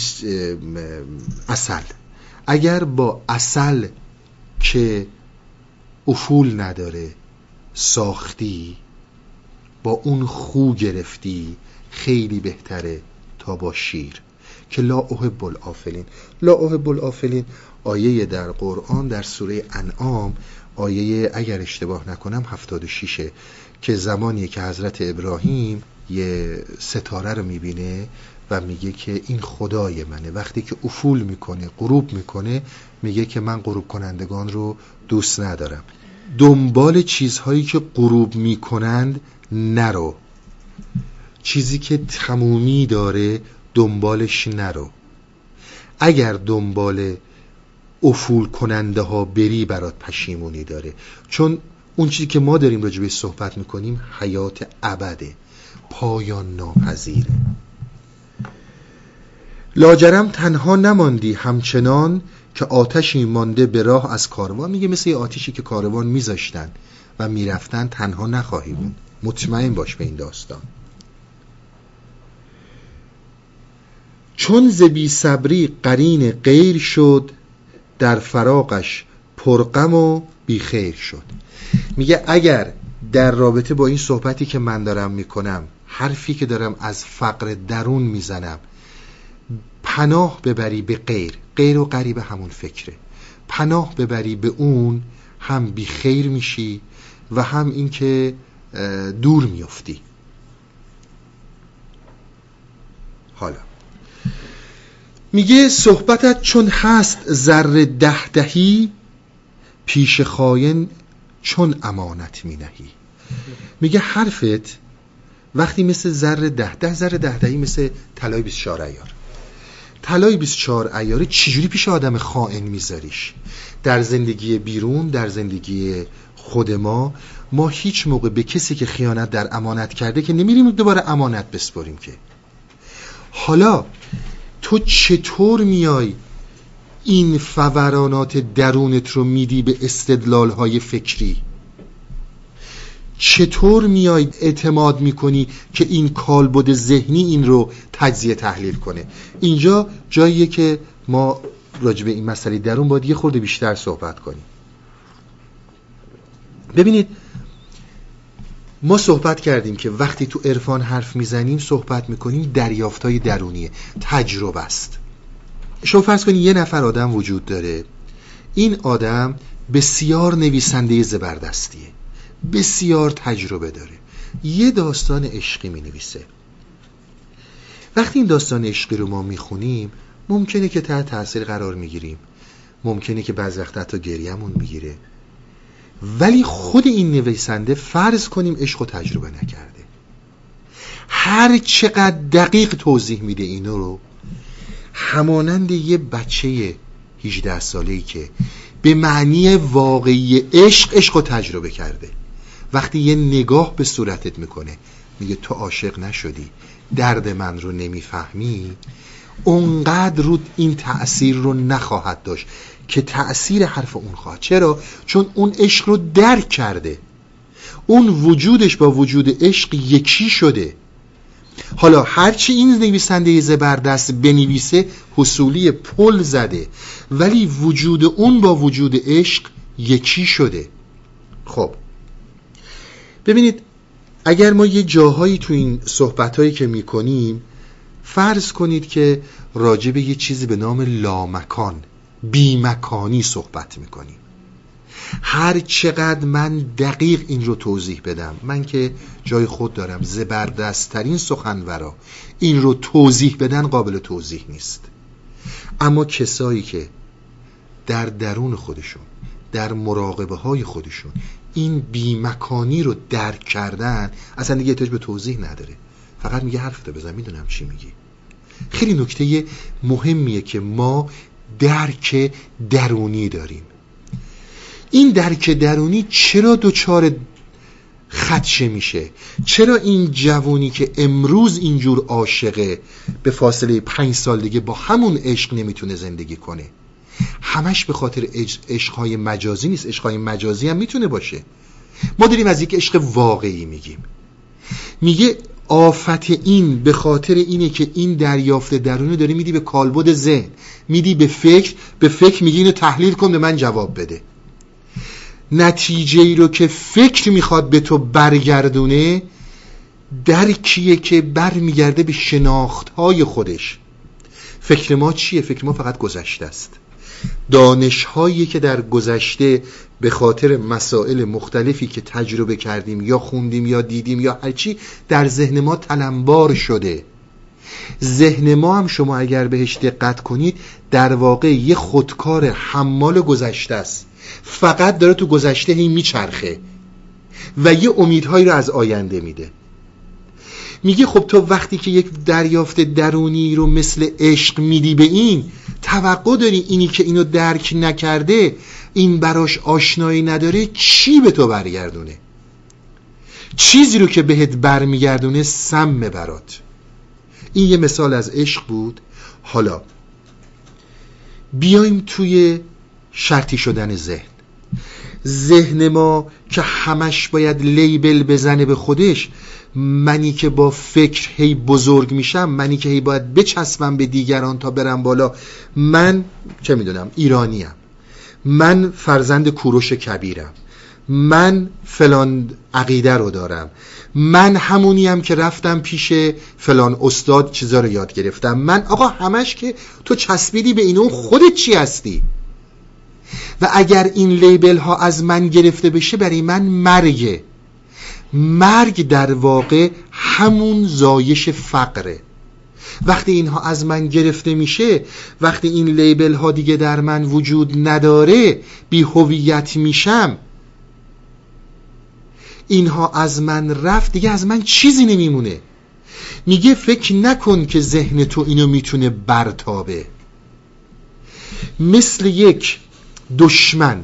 اصل اگر با اصل که افول نداره ساختی با اون خو گرفتی خیلی بهتره تا با شیر. که لا احب الافلین لا احب الافلین آیه در قرآن در سوره انعام آیه اگر اشتباه نکنم 76 که زمانی که حضرت ابراهیم یه ستاره رو می‌بینه و میگه که این خدای منه. وقتی که افول می‌کنه غروب می‌کنه میگه که من غروب کنندگان رو دوست ندارم. دنبال چیزهایی که غروب می‌کنند نرو. چیزی که تمومی داره دنبالش نرو. اگر دنبال افول کننده ها بری برات پشیمونی داره. چون اون چیزی که ما داریم راجبه صحبت می‌کنیم حیات ابده پایان ناپذیره. لاجرم تنها نماندی همچنان که آتشی مانده به راه از کاروان. میگه مثل آتشی که کاروان میذاشتن و می‌رفتن تنها نخواهی بود. مطمئن باش به این داستان. چون زبی صبری قرین غیر شد در فراقش پرغم و بیخیر شد. میگه اگر در رابطه با این صحبتی که من دارم می‌کنم حرفی که دارم از فقر درون می‌زنم پناه ببری به غیر غیر و قریب همون فکره. پناه ببری به اون هم بیخیر میشی و هم اینکه دور میفتی حالا. میگه صحبتت چون هست ذره ده دهی پیش خاین چون امانت می نهی میگه حرفت وقتی مثل ذره ده ده ذره ده دهی مثل طلای 24 ایار. طلای 24 ایاره چجوری پیش آدم خائن میذاریش؟ در زندگی بیرون در زندگی خود ما ما هیچ موقع به کسی که خیانت در امانت کرده که نمیریم دوباره امانت بسپاریم که. حالا تو چطور میای این فورانات درونت رو میدی به استدلال های فکری؟ چطور میای اعتماد می‌کنی که این کالبد ذهنی این رو تجزیه تحلیل کنه؟ اینجا جاییه که ما راجع به این مسئله درون باید یه خورده بیشتر صحبت کنیم. ببینید ما صحبت کردیم که وقتی تو عرفان حرف می‌زنیم صحبت می‌کنیم دریافت های درونیه. تجربه است. شما فرض کنید یه نفر آدم وجود داره. این آدم بسیار نویسنده زبردستیه. بسیار تجربه داره. یه داستان عشقی می نویسه وقتی این داستان عشقی رو ما می‌خونیم ممکنه که تحت تاثیر قرار می‌گیریم. ممکنه که بعض وقت حتی گریهمون می‌گیره. ولی خود این نویسنده فرض کنیم عشق و تجربه نکرده. هر چقدر دقیق توضیح میده اینو رو همانند یه بچه 18 ساله ای که به معنی واقعی عشق عشق و تجربه کرده. وقتی یه نگاه به صورتت می‌کنه میگه تو عاشق نشدی درد من رو نمی‌فهمی اونقدر رو این تأثیر رو نخواهد داشت. که تأثیر حرف اون خواهد. چرا؟ چون اون عشق رو درک کرده. اون وجودش با وجود عشق یکی شده. حالا هرچی این نویسنده زبردست بنویسه حصولی پل زده. ولی وجود اون با وجود عشق یکی شده. خب. ببینید اگر ما یه جاهایی تو این صحبتهایی که می‌کنیم فرض کنید که راجع یه چیزی به نام لامکان بیمکانی صحبت می‌کنیم. هر چقدر من دقیق این رو توضیح بدم من که جای خود دارم زبردستترین سخنورا این رو توضیح بدن قابل توضیح نیست. اما کسایی که در درون خودشون در مراقبه های خودشون این بیمکانی رو درک کردن اصلا دیگه احتیاج به توضیح نداره. فقط میگه حرف بزن می‌دونم چی میگی. خیلی نکته مهمیه که ما درک درونی داریم. این درک درونی چرا دوچار خدشه میشه؟ چرا این جوانی که امروز اینجور عاشقه به فاصله پنج سال دیگه با همون عشق نمی‌تونه زندگی کنه؟ همش به خاطر عشقهای مجازی نیست. عشقهای مجازی هم می‌تونه باشه. ما داریم از یک عشق واقعی میگیم. میگه آفت این به خاطر اینه که این دریافت درونی داری میدی به کالبد ذهن. میدی به فکر به فکر میگی اینو تحلیل کن به من جواب بده. نتیجه ای رو که فکر می‌خواد به تو برگردونه درکیه که برمیگرده به شناخت های خودش. فکر ما چیه؟ فکر ما فقط گذشته است. دانش هایی که در گذشته به خاطر مسائل مختلفی که تجربه کردیم یا خوندیم یا دیدیم یا هرچی در ذهن ما تلمبار شده. ذهن ما هم شما اگر بهش دقت کنید در واقع یه خودکار حمال گذشته است. فقط داره تو گذشته هی میچرخه و یه امیدهایی رو از آینده میده. میگه خب تو وقتی که یک دریافت درونی رو مثل عشق میدی به این توقع داری اینی که اینو درک نکرده این براش آشنایی نداره چی به تو برگردونه؟ چیزی رو که بهت برمیگردونه سم برات. این یه مثال از عشق بود. حالا بیایم توی شرطی شدن ذهن. ذهن ما که همش باید لیبل بزنه به خودش منی که با فکر هی بزرگ میشم منی که هی باید بچسبم به دیگران تا برم بالا. من چه می‌دونم ایرانیم. من فرزند کوروش کبیرم. من فلان عقیده رو دارم. من همونیم که رفتم پیش فلان استاد چیزا رو یاد گرفتم. من آقا همش که تو چسبیدی به اینو خودت چی هستی؟ و اگر این لیبل ها از من گرفته بشه برای من مرگه. مرگ در واقع همون زایش فقره. وقتی اینها از من گرفته میشه وقتی این لیبل ها دیگه در من وجود نداره بی هویت میشم. اینها از من رفت دیگه از من چیزی نمیمونه. میگه فکر نکن که ذهن تو اینو می‌تونه برتابه. مثل یک دشمن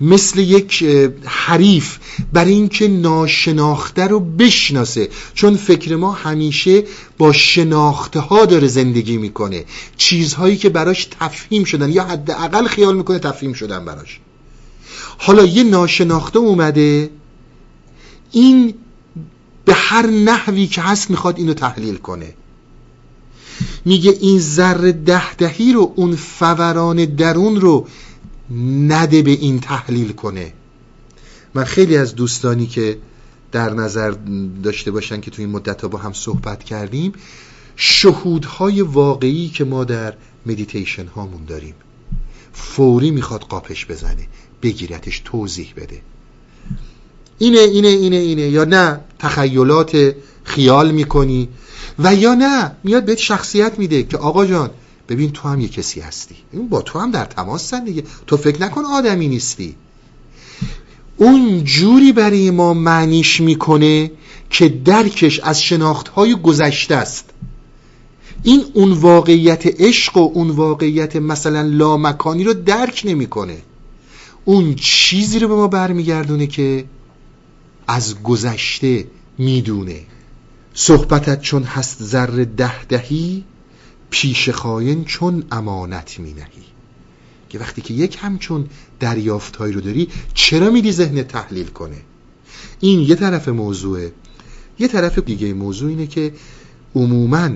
مثل یک حریف برای اینکه ناشناخته رو بشناسه. چون فکر ما همیشه با شناخته ها داره زندگی می‌کنه. چیزهایی که براش تفهیم شدن یا حداقل خیال می‌کنه تفهیم شدن براش. حالا یه ناشناخته اومده این به هر نحوی که هست می‌خواد اینو تحلیل کنه. میگه این ذره ده دهی رو اون فوران درون رو نده به این تحلیل کنه. من خیلی از دوستانی که در نظر داشته باشن که تو این مدت با هم صحبت کردیم شهودهای واقعی که ما در مدیتیشن هامون داریم. فوری می‌خواد قاپش بزنه بگیرتش توضیح بده. اینه اینه اینه اینه. یا نه تخیلات خیال می‌کنی و یا نه میاد بهت شخصیت میده که آقا جان ببین تو هم یه کسی هستی. این با تو هم در تماس دیگه. تو فکر نکن آدمی نیستی. اون جوری برای ما معنیش می‌کنه که درکش از شناختهای گذشته است. این اون واقعیت عشق و اون واقعیت مثلا لامکانی رو درک نمی‌کنه. اون چیزی رو به ما برمیگردونه که از گذشته می‌دونه. صحبتت چون هست ذره ده دهی پیش خاین چون امانت می نهی که وقتی که یک همچون دریافتهایی رو داری چرا میدی ذهن تحلیل کنه؟ این یه طرف موضوعه. یه طرف دیگه موضوع اینه که عموما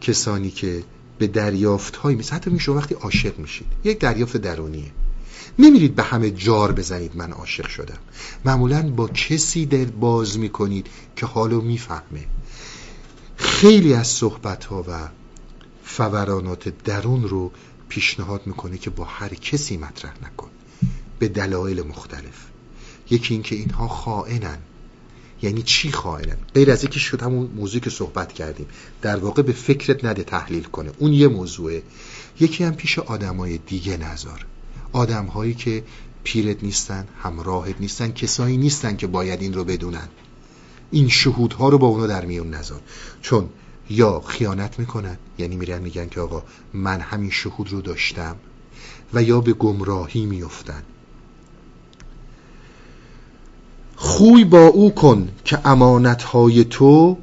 کسانی که به دریافت های مثل حتی میشه وقتی عاشق میشید یک دریافت درونیه. نمیرید به همه جار بزنید من عاشق شدم. معمولا با کسی دل باز می‌کنید که حالو می‌فهمه. خیلی از صحبت ها و فورانات درون رو پیشنهاد می‌کنه که با هر کسی مطرح نکن. به دلایل مختلف. یکی اینکه اینها خائنن. یعنی چی خائنن؟ غیر از اینکه شد همون موضوعی که صحبت کردیم. در واقع به فکرت نده تحلیل کنه. اون یه موضوعه. یکی هم پیش آدمای دیگه نظر آدمهایی که پیرت نیستن همراهت نیستن کسایی نیستن که باید این رو بدونن. این شهودها رو با اونا در میون نذار. چون یا خیانت می‌کنن؟ یعنی میرن میگن که آقا من همین شهود رو داشتم و یا به گمراهی میفتن خوی با او کن که امانتهای تو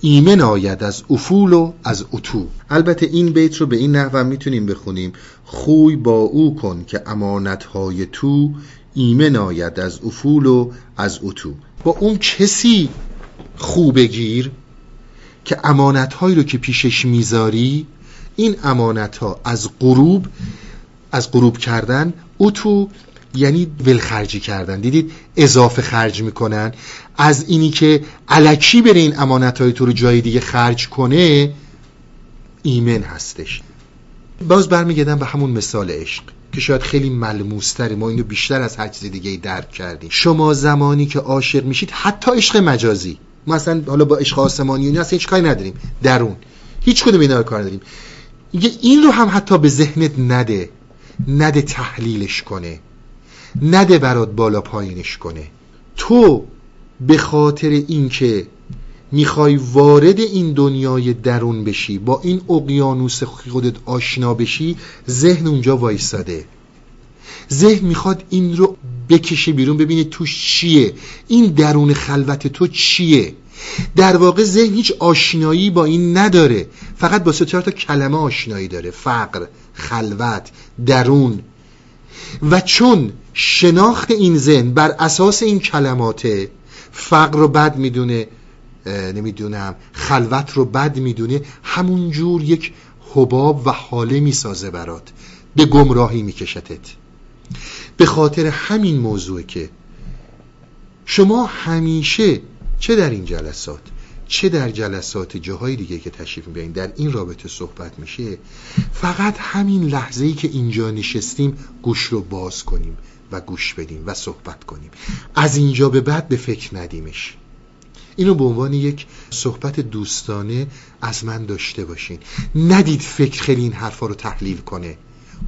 ایمن آید از افول و از اتو. البته این بیت رو به این نحو می‌تونیم بخونیم. خوی با او کن که امانتهای تو ایمن آید از افول و از اتو. با اون کسی خوب گیر؟ که امانت هایی رو که پیشش می‌ذاری این امانت ها از غروب از غروب کردن اتو یعنی ولخرجی کردن. دیدید؟ اضافه خرج می‌کنن. از اینی که علکی بره این امانت های تو رو جای دیگه خرج کنه ایمن هستش. باز برمیگردم به همون مثال عشق که شاید خیلی ملموستره. ما اینو بیشتر از هر چیز دیگه درک کردیم. شما زمانی که عاشق میشید حتی عشق مجازی. ما اصلا حالا با عشق آسمانی و اصلا هیچ کاری نداریم. درون. هیچ کدوم اینا کار نداریم. این رو هم حتی به ذهنت نده. نده تحلیلش کنه. نده برات بالا پایینش کنه. تو به خاطر اینکه می‌خوای وارد این دنیای درون بشی با این اقیانوس خودت آشنا بشی ذهن اونجا وایستاده ذهن می‌خواد این رو بکشه بیرون ببینه توش چیه. این درون خلوت تو چیه؟ در واقع ذهن هیچ آشنایی با این نداره. فقط با سه تا کلمه آشنایی داره. فقر خلوت درون. و چون شناخت این ذهن بر اساس این کلمات فقر رو بد می‌دونه نمی‌دونم خلوت رو بد می‌دونه همونجور یک حباب و حاله می‌سازه برات. به گمراهی میکشتت. به خاطر همین موضوع که شما همیشه چه در این جلسات چه در جلسات جاهای دیگه که تشریف می‌برین در این رابطه صحبت میشه فقط همین لحظه ای که اینجا نشستیم گوش رو باز کنیم و گوش بدیم و صحبت کنیم. از اینجا به بعد به فکر ندیمش. اینو به عنوان یک صحبت دوستانه از من داشته باشین. ندید فکر خیلی این حرفا رو تحلیل کنه.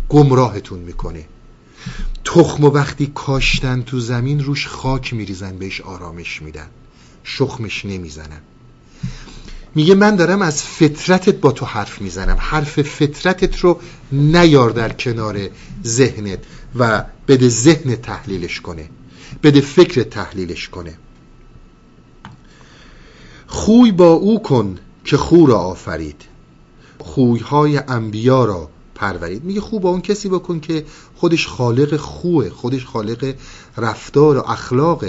گمراهتون می‌کنه. تخم و وقتی کاشتن تو زمین روش خاک میریزن بهش آرامش میدن. شخمش نمی‌زنن. میگه من دارم از فطرتت با تو حرف می‌زنم. حرف فطرتت رو نیار در کنار ذهنت و بده ذهن تحلیلش کنه. بده فکر تحلیلش کنه. خوی با او کن که خو را آفرید. خویهای انبیا را پرورید. میگه خوب با اون کسی بکن که خودش خالق خوه خودش خالق رفتار و اخلاق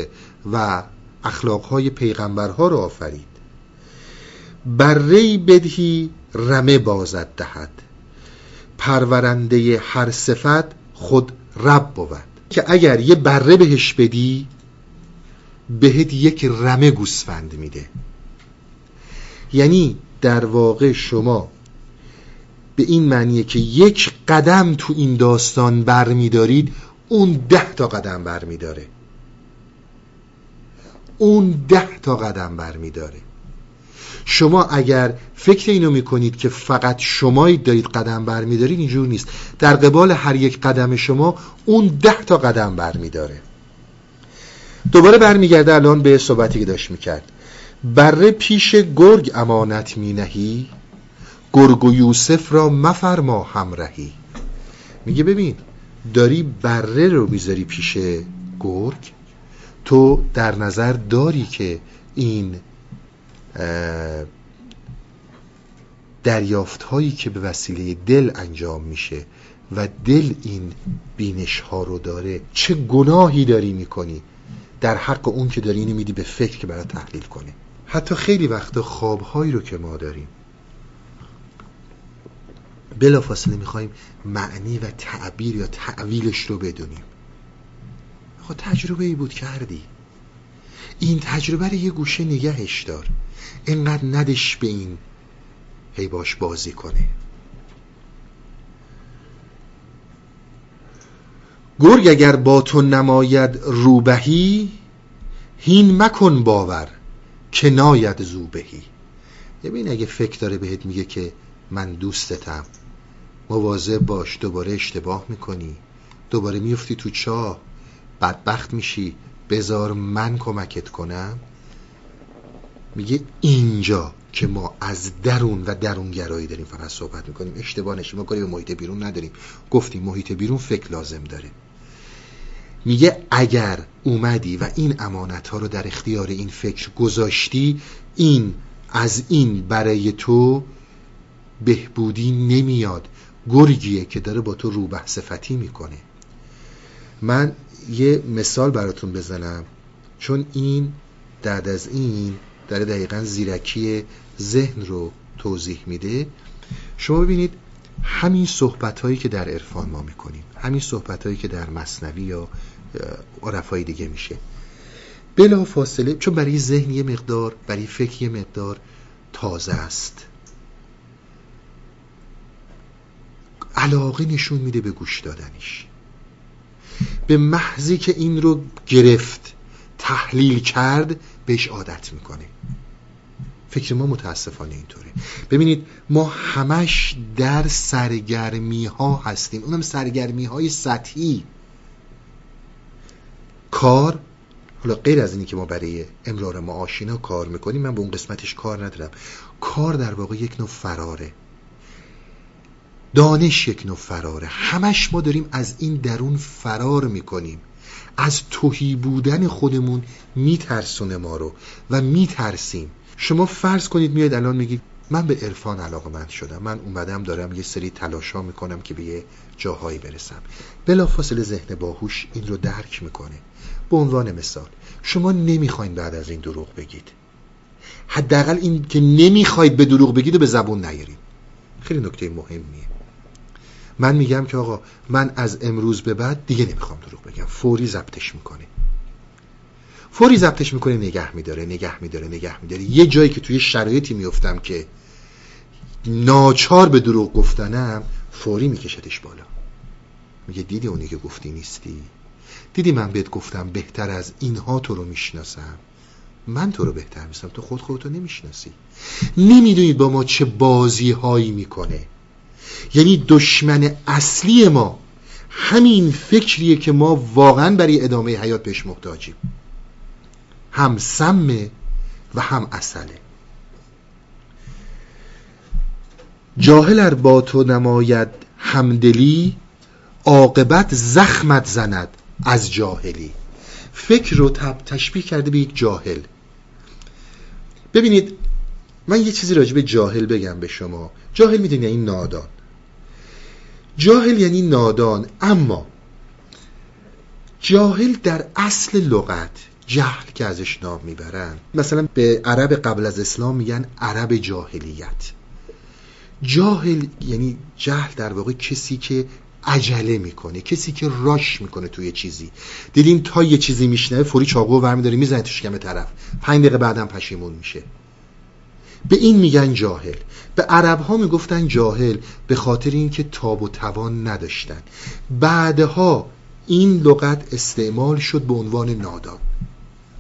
و اخلاقهای پیغمبرها را آفرید. بره بدهی رمه بازد دهد. پرورنده هر صفت خود رب بود. که اگر یه بره بهش بدی بهت یک رمه گوسفند میده. یعنی در واقع شما به این معنیه که یک قدم تو این داستان برمیدارید اون ده تا قدم برمیداره. اون ده تا قدم برمیداره. شما اگر فکر اینو می‌کنید که فقط شمایید دارید قدم برمیدارید اینجور نیست. در قبال هر یک قدم شما اون ده تا قدم برمیداره. دوباره برمیگرده الان به صحبتی که داشت می‌کرد. بره پیش گرگ امانت مینهی؟ گرگ و یوسف را مفرما همرهی. میگه ببین داری بره رو می‌ذاری پیش گرگ؟ تو در نظر داری که این دریافت هایی که به وسیله دل انجام میشه و دل این بینش ها رو داره چه گناهی داری می‌کنی؟ در حق اون که داری اینو میدی به فکر که برای تحلیل کنه. حتی خیلی وقتا خوابهایی رو که ما داریم. بلا فاصله می‌خوایم معنی و تعبیر یا تعویلش رو بدونیم. خب تجربه ای بود کردی. این تجربه رو یه گوشه نگهش دار. اینقدر ندش به این. هی باش بازی کنه. گرگ اگر با تو نماید روبهی هین مکن باور که ناید زوبهی. ببین اگه فکر داره بهت میگه که من دوستتم. مواظب باش دوباره اشتباه می‌کنی. دوباره میفتی تو چاه بدبخت میشی. بذار من کمکت کنم. میگه اینجا که ما از درون و درونگرایی داریم فقط صحبت می‌کنیم. اشتباه نشیم. ما کاری به محیط بیرون نداریم. گفتیم محیط بیرون فکر لازم داره. میگه اگر اومدی و این امانت ها رو در اختیار این فکر گذاشتی این از این برای تو بهبودی نمیاد. گرگیه که داره با تو روبه صفتی می‌کنه. من یه مثال براتون بزنم. چون این بعد از این داره دقیقا زیرکی ذهن رو توضیح میده. شما ببینید همین صحبت هایی که در عرفان ما می‌کنیم همین صحبت هایی که در مصنوی یا عرفای دیگه میشه. بلا فاصله چون برای ذهن یه مقدار برای فکر یه مقدار تازه است. علاقه نشون میده به گوش دادنش. به محضی که این رو گرفت تحلیل کرد بهش عادت می‌کنه. فکر ما متاسفانه اینطوره. ببینید ما همش در سرگرمی ها هستیم. اونم سرگرمی های سطحی. کار حالا غیر از اینی که ما برای امرار معاشینا کار می‌کنیم من به اون قسمتش کار ندارم. کار در واقع یک نوع فراره. دانش یک نوع فراره. همش ما داریم از این درون فرار می‌کنیم. از توهی بودن خودمون میترسونه ما رو و میترسیم. شما فرض کنید میاد الان میگید من به عرفان علاقه مند شدم. من اومدم دارم یه سری تلاشا می‌کنم که به یه جاهایی برسم. بلا فاصله ذهن باهوش این رو درک می‌کنه. به عنوان مثال شما نمی‌خواین بعد از این دروغ بگید. حداقل این که نمی‌خواید به دروغ بگید و به زبون نیارید. خیلی نکته مهمیه. من میگم که آقا من از امروز به بعد دیگه نمی‌خوام دروغ بگم. فوری ضبطش می‌کنه. فوری ضبطش می‌کنه نگه میداره نگه میداره نگه میداره. یه جایی که توی شرایطی میفتم که ناچار به دروغ گفتنم فوری میکشدش بالا. میگه دیدی اونی که گفتی نیستی؟ دیدی من بهت گفتم بهتر از اینها تو رو می‌شناسم؟ من تو رو بهتر می‌شناسم تو خود خودتو نمی‌شناسی. نمی‌دونید با ما چه بازی هایی می‌کنه. یعنی دشمن اصلی ما همین فکریه که ما واقعا برای ادامه حیات بهش محتاجیم. هم سمه و هم اصله. جاهل ار با تو نماید همدلی عاقبت زخمت زند از جاهلی. فکر رو تشبیه کرده به یک جاهل. ببینید من یه چیزی راجع به جاهل بگم به شما. جاهل می‌دونی یعنی نادان. جاهل یعنی نادان. اما جاهل در اصل لغت جهل که ازش نام می‌برن. مثلا به عرب قبل از اسلام میگن عرب جاهلیت. جاهل یعنی جهل در واقع کسی که عجله می‌کنه کسی که راش می‌کنه توی چیزی. دیدیم تا یه چیزی میشنوه فوری چاقو ور میداره می‌زنه تو شکم طرف. پنج دقیقه بعدم پشیمون میشه. به این میگن جاهل. به عرب ها می‌گفتن جاهل به خاطر اینکه تاب و توان نداشتن. بعدها این لغت استعمال شد به عنوان نادان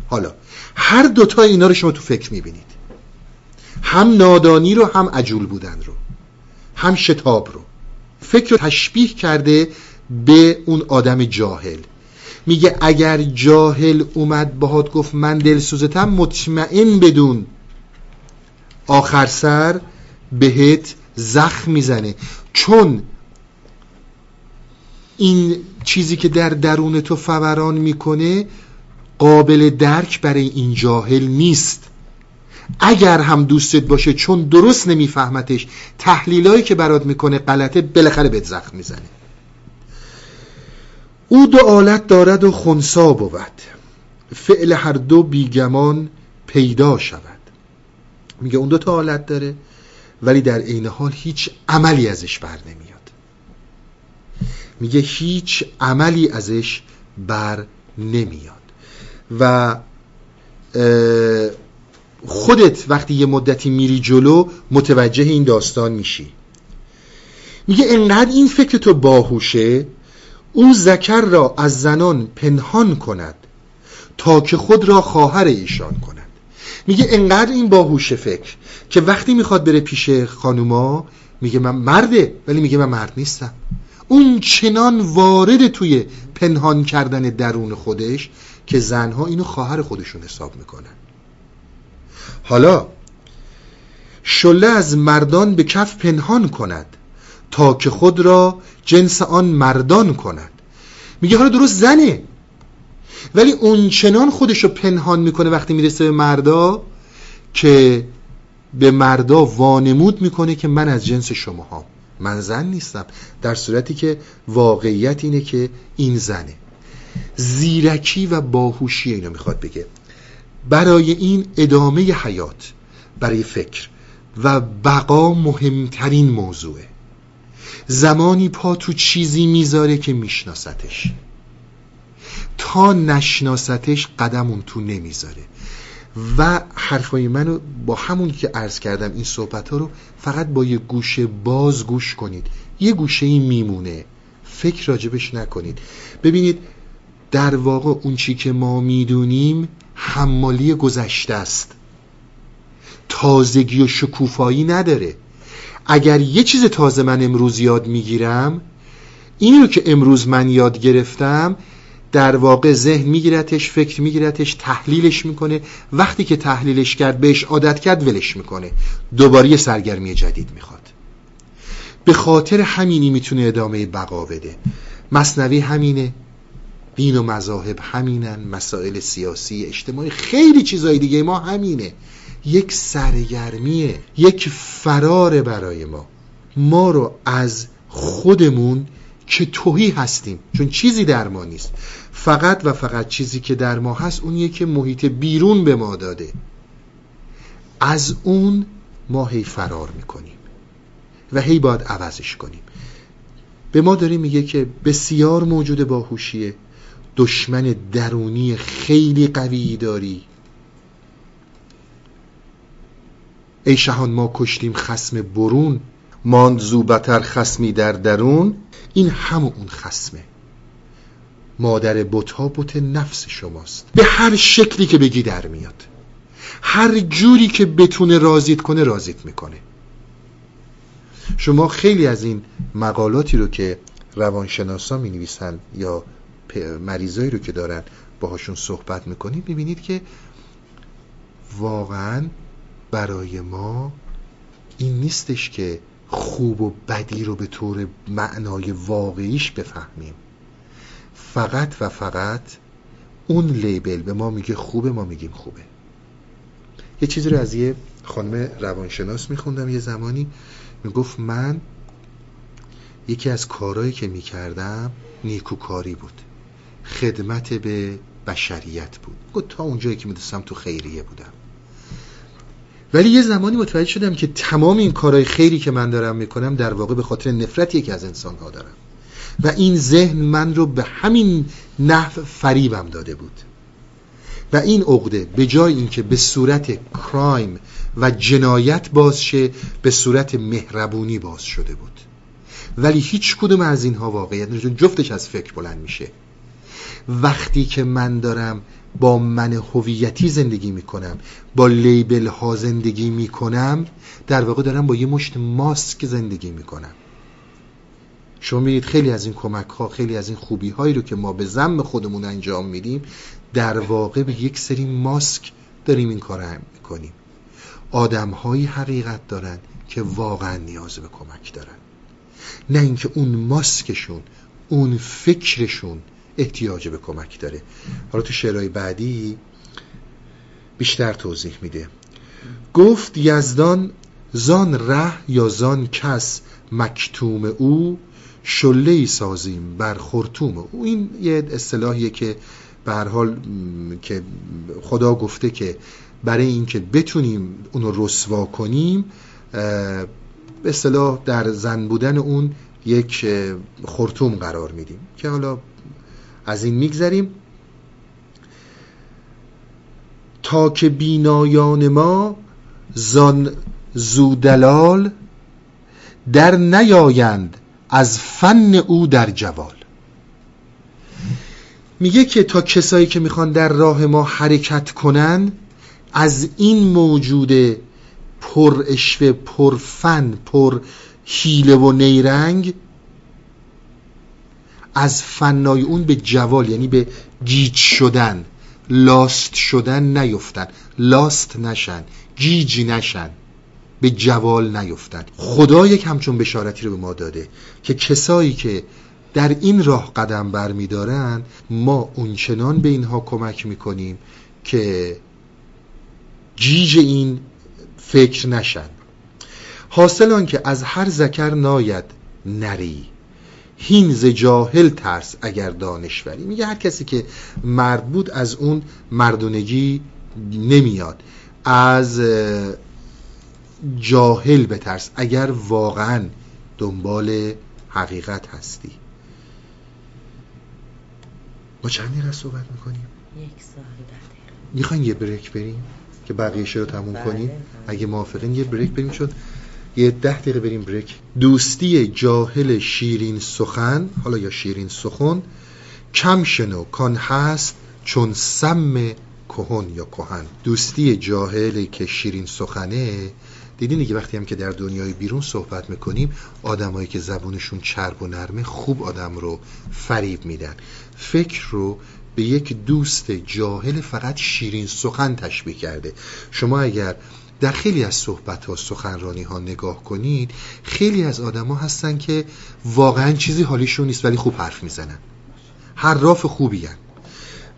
حالا هر دوتا اینا رو شما تو فکر می‌بینید. هم نادانی رو هم عجول بودن رو هم شتاب رو. فکر رو تشبیه کرده به اون آدم جاهل. میگه اگر جاهل اومد باهات گفت من دلسوزتم مطمئن بدون آخر سر بهت زخم می‌زنه. چون این چیزی که در درون تو فوران می‌کنه قابل درک برای این جاهل نیست. اگر هم دوستت باشه چون درست نمیفهمتش تحلیلایی که برات می‌کنه غلطه بالاخره بهت زخم می‌زنه. او دو آلت دارد و خونسا بود. فعل هر دو بیگمان پیدا شود. میگه اون دو تا آلت داره. ولی در عین حال هیچ عملی ازش بر نمیاد. میگه هیچ عملی ازش بر نمیاد. و خودت وقتی یه مدتی میری جلو متوجه این داستان میشی. میگه انقدر این فکر تو باهوشه او زکر را از زنان پنهان کند تا که خود را خواهر ایشان کند. میگه انقدر این باهوش فکر که وقتی می‌خواد بره پیش خانوما میگه من مرده ولی میگه من مرد نیستم. اون چنان وارد توی پنهان کردن درون خودش که زنها اینو خواهر خودشون حساب می‌کنن. حالا شله از مردان به کف پنهان کند تا که خود را جنس آن مردان کند. میگه حالا درست زنه. ولی اون چنان خودشو پنهان می‌کنه وقتی می‌رسه به مردا که به مردا وانمود می‌کنه که من از جنس شما ها من زن نیستم. در صورتی که واقعیت اینه که این زنه. زیرکی و باهوشی اینو می‌خواد بگه. برای این ادامه حیات برای فکر و بقا مهمترین موضوعه. زمانی پا تو چیزی می‌ذاره که میشناستش تا نشناستش قدم اون تو نمی‌ذاره. و حرفای منو با همون که عرض کردم این صحبت ها رو فقط با یه گوشه باز گوش کنید. یه گوشه این میمونه. فکر راجبش نکنید. ببینید در واقع اون چی که ما می‌دونیم حمالی گذشته است. تازگی و شکوفایی نداره. اگر یه چیز تازه من امروز یاد می‌گیرم اینی رو که امروز من یاد گرفتم در واقع ذهن میگیرتش فکر میگیرتش تحلیلش می‌کنه. وقتی که تحلیلش کرد بهش عادت کرد ولش می‌کنه. دوباره یه سرگرمی جدید می‌خواد. به خاطر همینی می‌تونه ادامه بقا بده. مصنوی همینه. دین و مذاهب همینن. مسائل سیاسی اجتماعی خیلی چیزای دیگه ما همینه. یک سرگرمیه. یک فرار برای ما. ما رو از خودمون که توهی هستیم. چون چیزی در ما نیست. فقط و فقط چیزی که در ما هست اونیه که محیط بیرون به ما داده. از اون ما هی فرار می‌کنیم و هی باید عوضش کنیم. به ما داره میگه که بسیار موجود باهوشیه دشمن درونی خیلی قوی داری. ای شهان ما کشتیم خسم برون ماند زوبتر خسمی در درون. این همون خسمه. مادر بتا بت نفس شماست. به هر شکلی که بگی در میاد. هر جوری که بتونه رازیت کنه رازیت می‌کنه. شما خیلی از این مقالاتی رو که روانشناسا می نویسن یا مریضایی رو که دارن باهاشون صحبت می‌کنید ببینید که واقعا برای ما این نیستش که خوب و بدی رو به طور معنای واقعیش بفهمیم. فقط و فقط اون لیبل به ما میگه خوبه ما میگیم خوبه. یه چیزی رو از یه خانم روانشناس میخوندم یه زمانی می‌گفت من یکی از کارهایی که می‌کردم نیکوکاری بود. خدمت به بشریت بود. گفت تا اونجایی که میدستم تو خیریه بودم. ولی یه زمانی متوجه شدم که تمام این کارهای خیری که من دارم می‌کنم در واقع به خاطر نفرتی که از انسان ها دارم. و این ذهن من رو به همین نحو فریبم داده بود. و این عقده به جای اینکه به صورت کرایم و جنایت باز شه به صورت مهربونی باز شده بود. ولی هیچ کدوم از اینها واقعیت نیست جفتش از فکر بلند میشه. وقتی که من دارم با من هویتی زندگی می‌کنم با لیبل ها زندگی می‌کنم در واقع دارم با یه مشت ماسک زندگی می‌کنم. شما می‌دید خیلی از این کمک ها خیلی از این خوبی هایی رو که ما به زم خودمون انجام میدیم در واقع به یک سری ماسک داریم این کار هم می‌کنیم. آدم هایی حقیقت دارن که واقعا نیاز به کمک دارن. نه اینکه اون ماسکشون اون فکرشون احتیاج به کمک داره. حالا تو شعرهای بعدی بیشتر توضیح میده. گفت یزدان زان ره یا زان کس مکتوم او شله سازیم بر خرطوم. او این یه اصطلاحیه که به هر حال که خدا گفته که برای اینکه بتونیم اونو رسوا کنیم به اصطلاح در زن بودن اون یک خرطوم قرار میدیم که حالا از این میگذریم. تا که بینایان ما زان زودلال در نیایند از فن او در جوال. میگه که تا کسایی که می‌خوان در راه ما حرکت کنن از این موجود پر اشوه پر فن پر حیله و نیرنگ از فنای اون به جوال یعنی به گیج شدن لاست شدن نیفتن لاست نشن گیج نشن. به جوال نیفتن خدا یک همچون بشارتی رو به ما داده که کسایی که در این راه قدم برمیدارن ما اونچنان به اینها کمک می‌کنیم که جیج این فکر نشن. حاصل آن که از هر ذکر ناید نری. هین ز جاهل ترس اگر دانشوری. میگه هر کسی که مرد بود از اون مردونگی نمیاد. از جاهل بترس. اگر واقعا دنبال حقیقت هستی. با چند دقیقه صحبت می‌کنیم؟ یک سال می‌خواین یه بریک بریم؟ که بقیه رو تموم بله، کنیم؟ بله. اگه موافقین یه بریک بریم چون یه ده دقیقه بریم بریک. دوستی جاهل شیرین سخن حالا یا شیرین سخن کم شنو کان هست چون سم کهن یا کهن. دوستی جاهل که شیرین سخنه دیدین دیگه وقتی هم که در دنیای بیرون صحبت می‌کنیم آدمایی که زبونشون چرب و نرمه خوب آدم رو فریب میدن. فکر رو به یک دوست جاهل فقط شیرین سخن تشبیه کرده. شما اگر در خیلی از صحبت ها سخنرانی ها نگاه کنید خیلی از آدما هستن که واقعا چیزی حالیشون نیست ولی خوب حرف می‌زنن. حراف خوبی هن.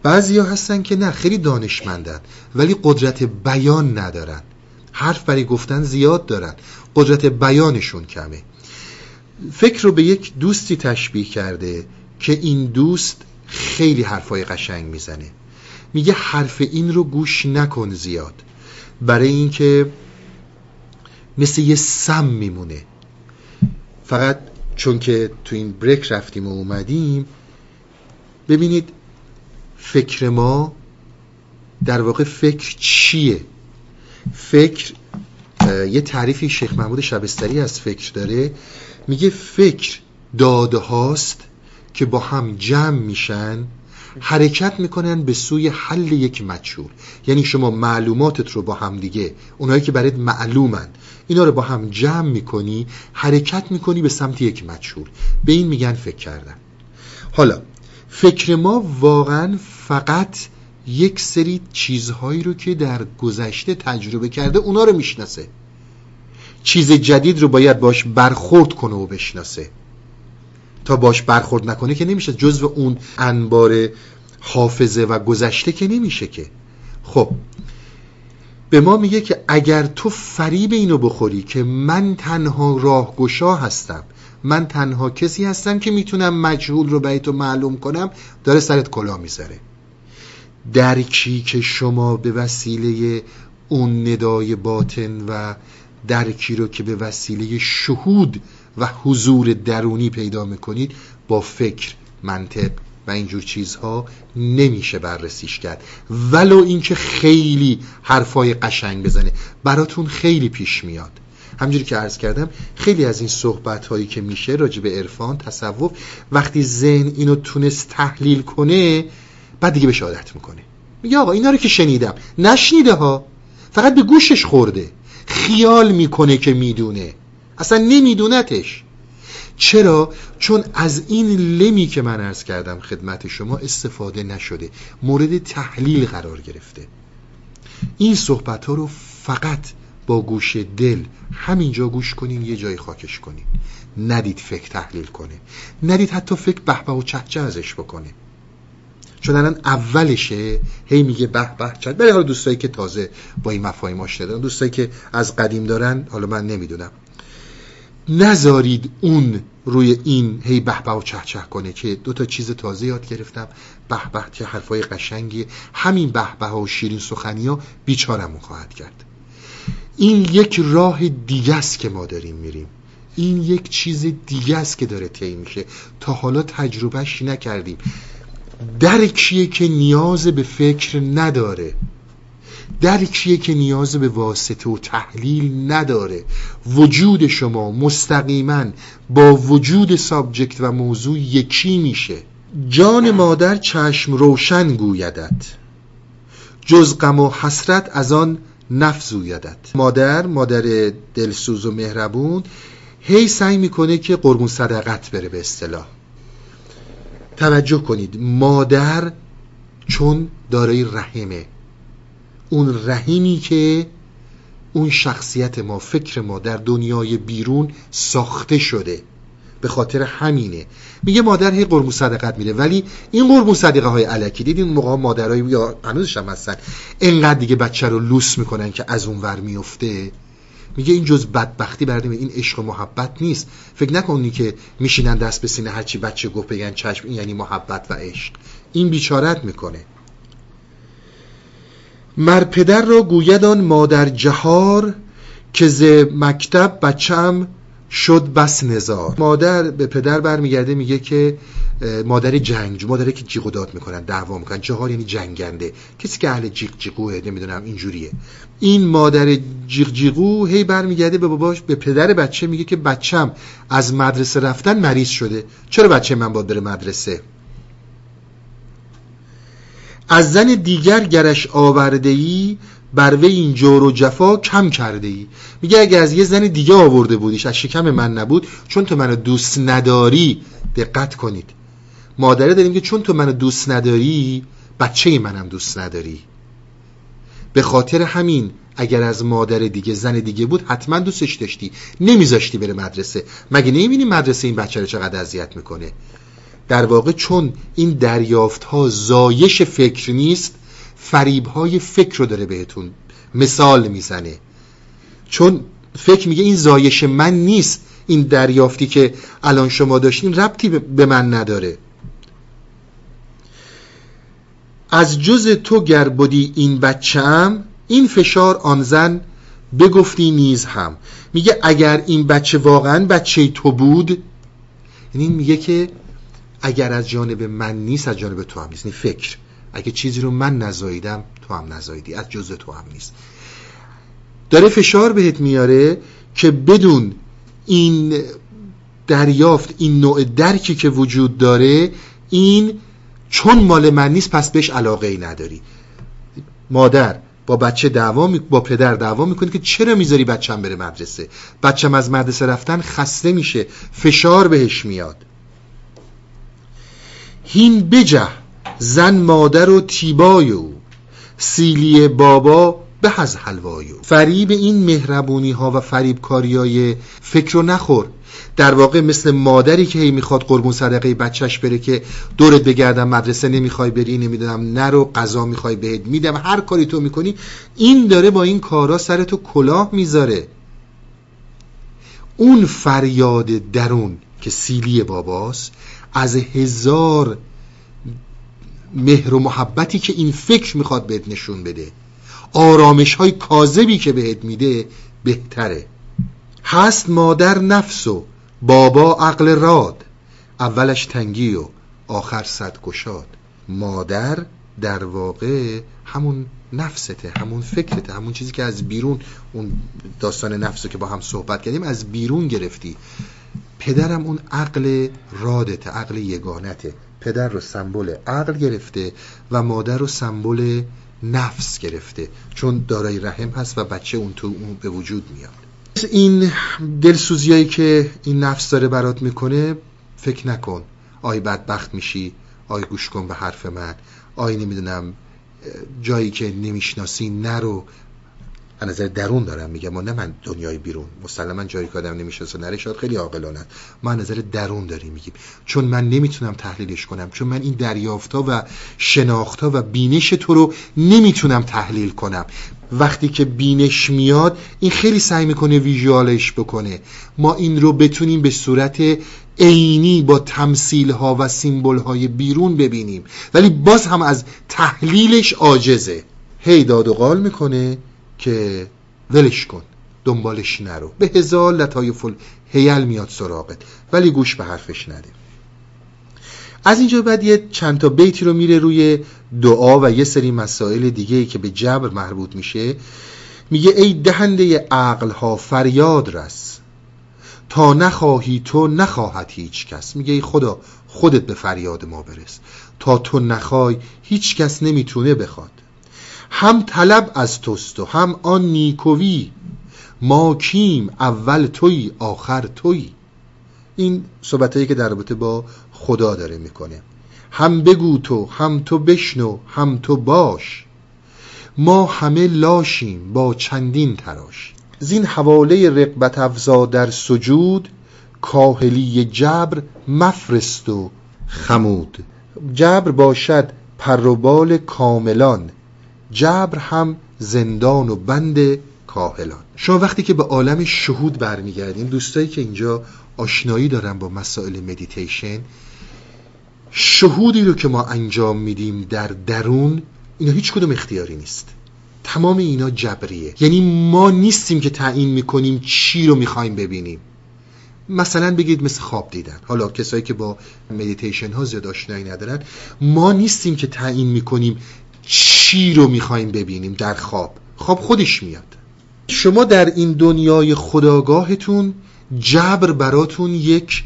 بعضی ها هستن که نه خیلی دانشمندن ولی قدرت بیان ندارن. حرف برای گفتن زیاد دارن. قدرت بیانشون کمه. فکر رو به یک دوستی تشبیه کرده که این دوست خیلی حرفای قشنگ می‌زنه. میگه حرف این رو گوش نکن زیاد. برای اینکه مثل یه سم میمونه. فقط چون که تو این بریک رفتیم و اومدیم ببینید فکر ما در واقع فکر چیه؟ فکر یه تعریفی شیخ محمود شبستری از فکر داره. میگه فکر داده هاست که با هم جمع میشن حرکت می‌کنن به سوی حل یک مجهول. یعنی شما معلوماتت رو با هم دیگه اونایی که برات معلومن اینا رو با هم جمع می‌کنی حرکت می‌کنی به سمت یک مجهول. به این میگن فکر کردن. حالا فکر ما واقعا فقط یک سری چیزهایی رو که در گذشته تجربه کرده اونا رو می‌شناسه. چیز جدید رو باید باش برخورد کنه و بشناسه. تا باش برخورد نکنه که نمیشه. جزو اون انبار حافظه و گذشته که نمیشه که. خب به ما میگه که اگر تو فریب اینو بخوری که من تنها راهگشا هستم من تنها کسی هستم که می‌تونم مجهول رو به تو معلوم کنم داره سرت کلا می‌ذاره. درکی که شما به وسیله اون ندای باطن و درکی رو که به وسیله شهود و حضور درونی پیدا می‌کنید با فکر منطق و اینجور چیزها نمیشه بررسیش کرد. ولو اینکه خیلی حرفای قشنگ بزنه. براتون خیلی پیش میاد. همجوری که عرض کردم خیلی از این صحبت هایی که میشه راجع به عرفان تصوف وقتی ذهن اینو تونست تحلیل کنه بعد دیگه به عادت می‌کنه. میگه آقا اینا رو که شنیدم. نشنیده ها. فقط به گوشش خورده. خیال می‌کنه که می‌دونه. اصلا نمیدونتش. چرا؟ چون از این لمی که من ارز کردم خدمت شما استفاده نشده. مورد تحلیل قرار گرفته. این صحبت ها رو فقط با گوش دل همینجا گوش کنین یه جای خاکش کنین. ندید فکر تحلیل کنه. ندید حتی فکر بهبه و چهچه ازش بکنه. چون الان اولشه هی میگه به به چند. برای حالا دوستایی که تازه با این مفاهیم آشنا دارن دوستایی که از قدیم دارن حالا من نمی‌دونم. نذارید اون روی این هی به به و چه چه کنه که دو تا چیز تازه یاد گرفتم. به به که حرفای قشنگی. همین به به و شیرین سخنی ها بیچارمون خواهد کرد. این یک راه دیگه است که ما داریم میریم. این یک چیز دیگه است که داره طی میشه. تا حالا تجربهش نکردیم. درکیه که نیاز به فکر نداره. درکیه که نیاز به واسطه و تحلیل نداره. وجود شما مستقیما با وجود سابجکت و موضوع یکی میشه. جان مادر چشم روشن گویدت. جز غم و حسرت از آن نفزویدت. مادر مادر دلسوز و مهربون هی سعی می‌کنه که قربون صدقت بره به اصطلاح. توجه کنید. مادر چون دارای رحمه. اون رحیمی که اون شخصیت ما فکر ما در دنیای بیرون ساخته شده. به خاطر همینه. میگه مادر هی قربون صدقت میده. ولی این قربون صدقه های علکی دید این موقع مادرای یا هنوزش هم هستن انقدر دیگه بچه رو لوس می‌کنن که از اون ور میفته میگه این جز بدبختی برده این عشق و محبت نیست. فکر نکنی که میشینن دست به سینه هرچی بچه گفت بگن چشم این یعنی محبت و عشق. این بیچارت می‌کنه. مر پدر را گوید آن مادر جهار که ز مکتب بچم شد بس نزار. مادر به پدر برمیگرده میگه که مادر جنگ مادری که جیغ و داد می‌کنن دعوا می‌کنن. جهار یعنی جنگنده. کسی که اهل جیغ جیغوه نمی‌دونم اینجوریه. این مادر جیغ جیغو هی برمیگرده به باباش به پدر بچه میگه که بچم از مدرسه رفتن مریض شده. چرا بچه من باید بره مدرسه؟ از زن دیگر گرش آورده ای بر وی این جور و جفا کم کرده ای میگه اگه از یه زن دیگه آورده بودیش از شکم من نبود چون تو منو دوست نداری دقت کنید. مادره داریم که چون تو منو دوست نداری بچه منم دوست نداری. به خاطر همین اگر از مادر دیگه زن دیگه بود حتما دوستش داشتی. نمیذاشتی بره مدرسه. مگه نمی‌بینی مدرسه این بچه رو چقدر اذیت می‌کنه؟ در واقع چون این دریافت ها زایش فکر نیست فریب های فکر رو داره بهتون مثال می‌زنه. چون فکر میگه این زایش من نیست این دریافتی که الان شما داشتین ربطی به من نداره. از جز تو گر بودی این بچم این فشار آن زن بگفتی نیز هم. میگه اگر این بچه واقعا بچه تو بود یعنی میگه که اگر از جانب من نیست از جانب تو هم نیست. یعنی فکر. اگه چیزی رو من نزاییدم تو هم نزاییدی. از جز تو هم نیست. داره فشار بهت میاره که بدون این دریافت این نوع درکی که وجود داره این چون مال من نیست پس بهش علاقه ای نداری. مادر با بچه دعوا می... با پدر دعوا می‌کنه که چرا می‌ذاری بچم بره مدرسه؟ بچم از مدرسه رفتن خسته میشه فشار بهش میاد. هین بجه. زن مادر و تیبای او سیلی بابا به از حلوایو فریب این مهربونی ها و فریب کاری های فکر رو نخور. در واقع مثل مادری که هی می‌خواد قربون صدقه بچهش بره که دورت بگردم مدرسه نمی‌خوای بری نمی‌دونم نرو غذا می‌خوای بهت میدم هر کاری تو می‌کنی این داره با این کارا سر تو کلاه می‌ذاره. اون فریاد درون که سیلی باباست از هزار مهر و محبتی که این فکر می‌خواد بهت نشون بده. آرامش های کاذبی که بهت میده بهتره. هست مادر نفس و بابا عقل راد. اولش تنگی و آخر صد گشاد. مادر در واقع همون نفسته همون فکرته همون چیزی که از بیرون اون داستان نفس که با هم صحبت کردیم از بیرون گرفتی. پدرم اون عقل رادته عقل یگانته. پدر رو سمبل عقل گرفته و مادر رو سمبل نفس گرفته. چون دارای رحم هست و بچه اون تو اون به وجود میاد. این دلسوزیایی که این نفس داره برات می‌کنه فکر نکن. آی بدبخت میشی آی گوش کن به حرف من. آی نمی‌دونم جایی که نمی‌شناسی نرو. از نظر درون دارم میگم ما نه من دنیای بیرون. مسلما جایی که آدم نمی‌شناسه نره خیلی عاقلانه. ما از نظر درون داریم میگیم. چون من نمی‌تونم تحلیلش کنم چون من این دریافتا و شناختا و بینش تو رو نمی‌تونم تحلیل کنم. وقتی که بینش میاد این خیلی سعی می‌کنه ویژوالش بکنه. ما این رو بتونیم به صورت عینی با تمثیل ها و سیمبل های بیرون ببینیم. ولی باز هم از تحلیلش عاجزه. هی داد و قال می‌کنه. که ولش کن دنبالش نرو. به هزار لطایف هیل میاد سراغت ولی گوش به حرفش نده. از اینجا بعد یه چند تا بیتی رو میره روی دعا و یه سری مسائل دیگه که به جبر مربوط میشه. میگه ای دهنده عقل ها فریاد رس. تا نخواهی تو نخواهد هیچ کس. میگه ای خدا خودت به فریاد ما برس. تا تو نخوای هیچ کس نمی‌تونه بخواد. هم طلب از توست و هم آن نیکوی. ما کیم اول توی آخر توی. این صحبتهایی که در رابطه با خدا داره می‌کنه. هم بگو تو هم تو بشنو هم تو باش. ما همه لاشیم با چندین تراش. زین حواله رقبت افزا در سجود کاهلی جبر مفرست و خمود. جبر باشد پروبال کاملان. جبر هم زندان و بند کاهلان. شما وقتی که به عالم شهود برمیگردیم دوستایی که اینجا آشنایی دارن با مسائل مدیتیشن شهودی رو که ما انجام میدیم در درون اینا هیچ کدوم اختیاری نیست. تمام اینا جبریه. یعنی ما نیستیم که تعیین می‌کنیم چی رو می‌خوایم ببینیم. مثلا بگید مثل خواب دیدن. حالا کسایی که با مدیتیشن ها زیاد آشنایی ندارن ما نیستیم که تعیین می‌کنیم چی رو می‌خوایم ببینیم در خواب؟ خواب خودش میاد. شما در این دنیای خداگاهتون جبر براتون یک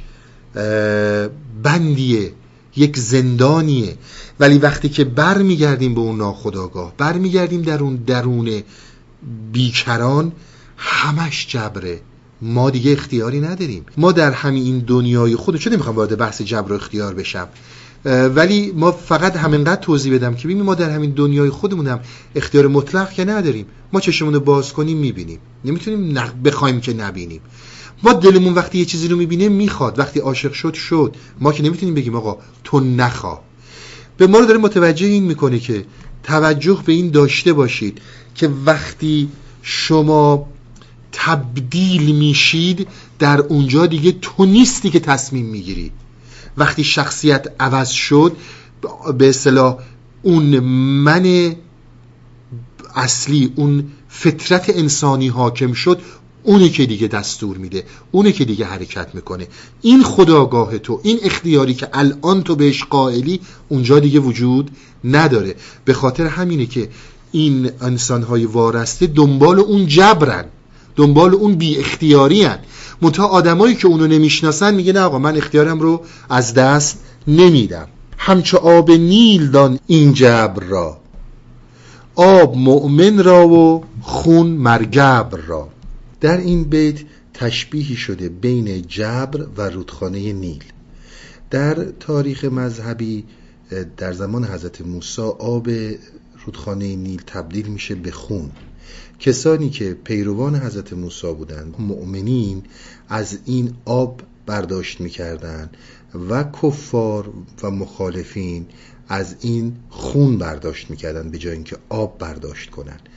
بندیه یک زندانیه. ولی وقتی که بر میگردیم به اون ناخداگاه بر میگردیم در اون درون بیکران همش جبره. ما دیگه اختیاری نداریم. ما در همین دنیای خود چون نمی‌خوام وارد بحث جبر و اختیار بشم؟ ولی ما فقط همینقدر توضیح بدم که ببینیم ما در همین دنیای خودمون اختیار مطلق که نداریم. ما چشمون رو باز کنیم می‌بینیم. نمی‌تونیم بخوایم که نبینیم. ما دلمون وقتی یه چیزی رو می‌بینه می‌خواد. وقتی عاشق شد شد. ما که نمی‌تونیم بگیم آقا تو نخوا. به ما رو داره متوجه این می‌کنه که توجه به این داشته باشید که وقتی شما تبدیل میشید در اونجا دیگه تو نیستی که تصمیم می‌گیری. وقتی شخصیت عوض شد به اصطلاح اون من اصلی اون فطرت انسانی حاکم شد اونه که دیگه دستور میده اونه که دیگه حرکت می‌کنه. این خداگاه تو این اختیاری که الان تو بهش قائلی اونجا دیگه وجود نداره. به خاطر همینه که این انسانهای وارسته دنبال اون جبرن. دنبال اون بی اختیاری هن. منتها آدمایی که اونو نمی‌شناسن میگه نه آقا من اختیارم رو از دست نمیدم. همچه آب نیل دان این جبر را. آب مؤمن را و خون مرگبر را. در این بیت تشبیهی شده بین جبر و رودخانه نیل. در تاریخ مذهبی در زمان حضرت موسی آب رودخانه نیل تبدیل میشه به خون. کسانی که پیروان حضرت موسی بودند مؤمنین از این آب برداشت می‌کردند و کفار و مخالفین از این خون برداشت می‌کردن به جای اینکه آب برداشت کنند.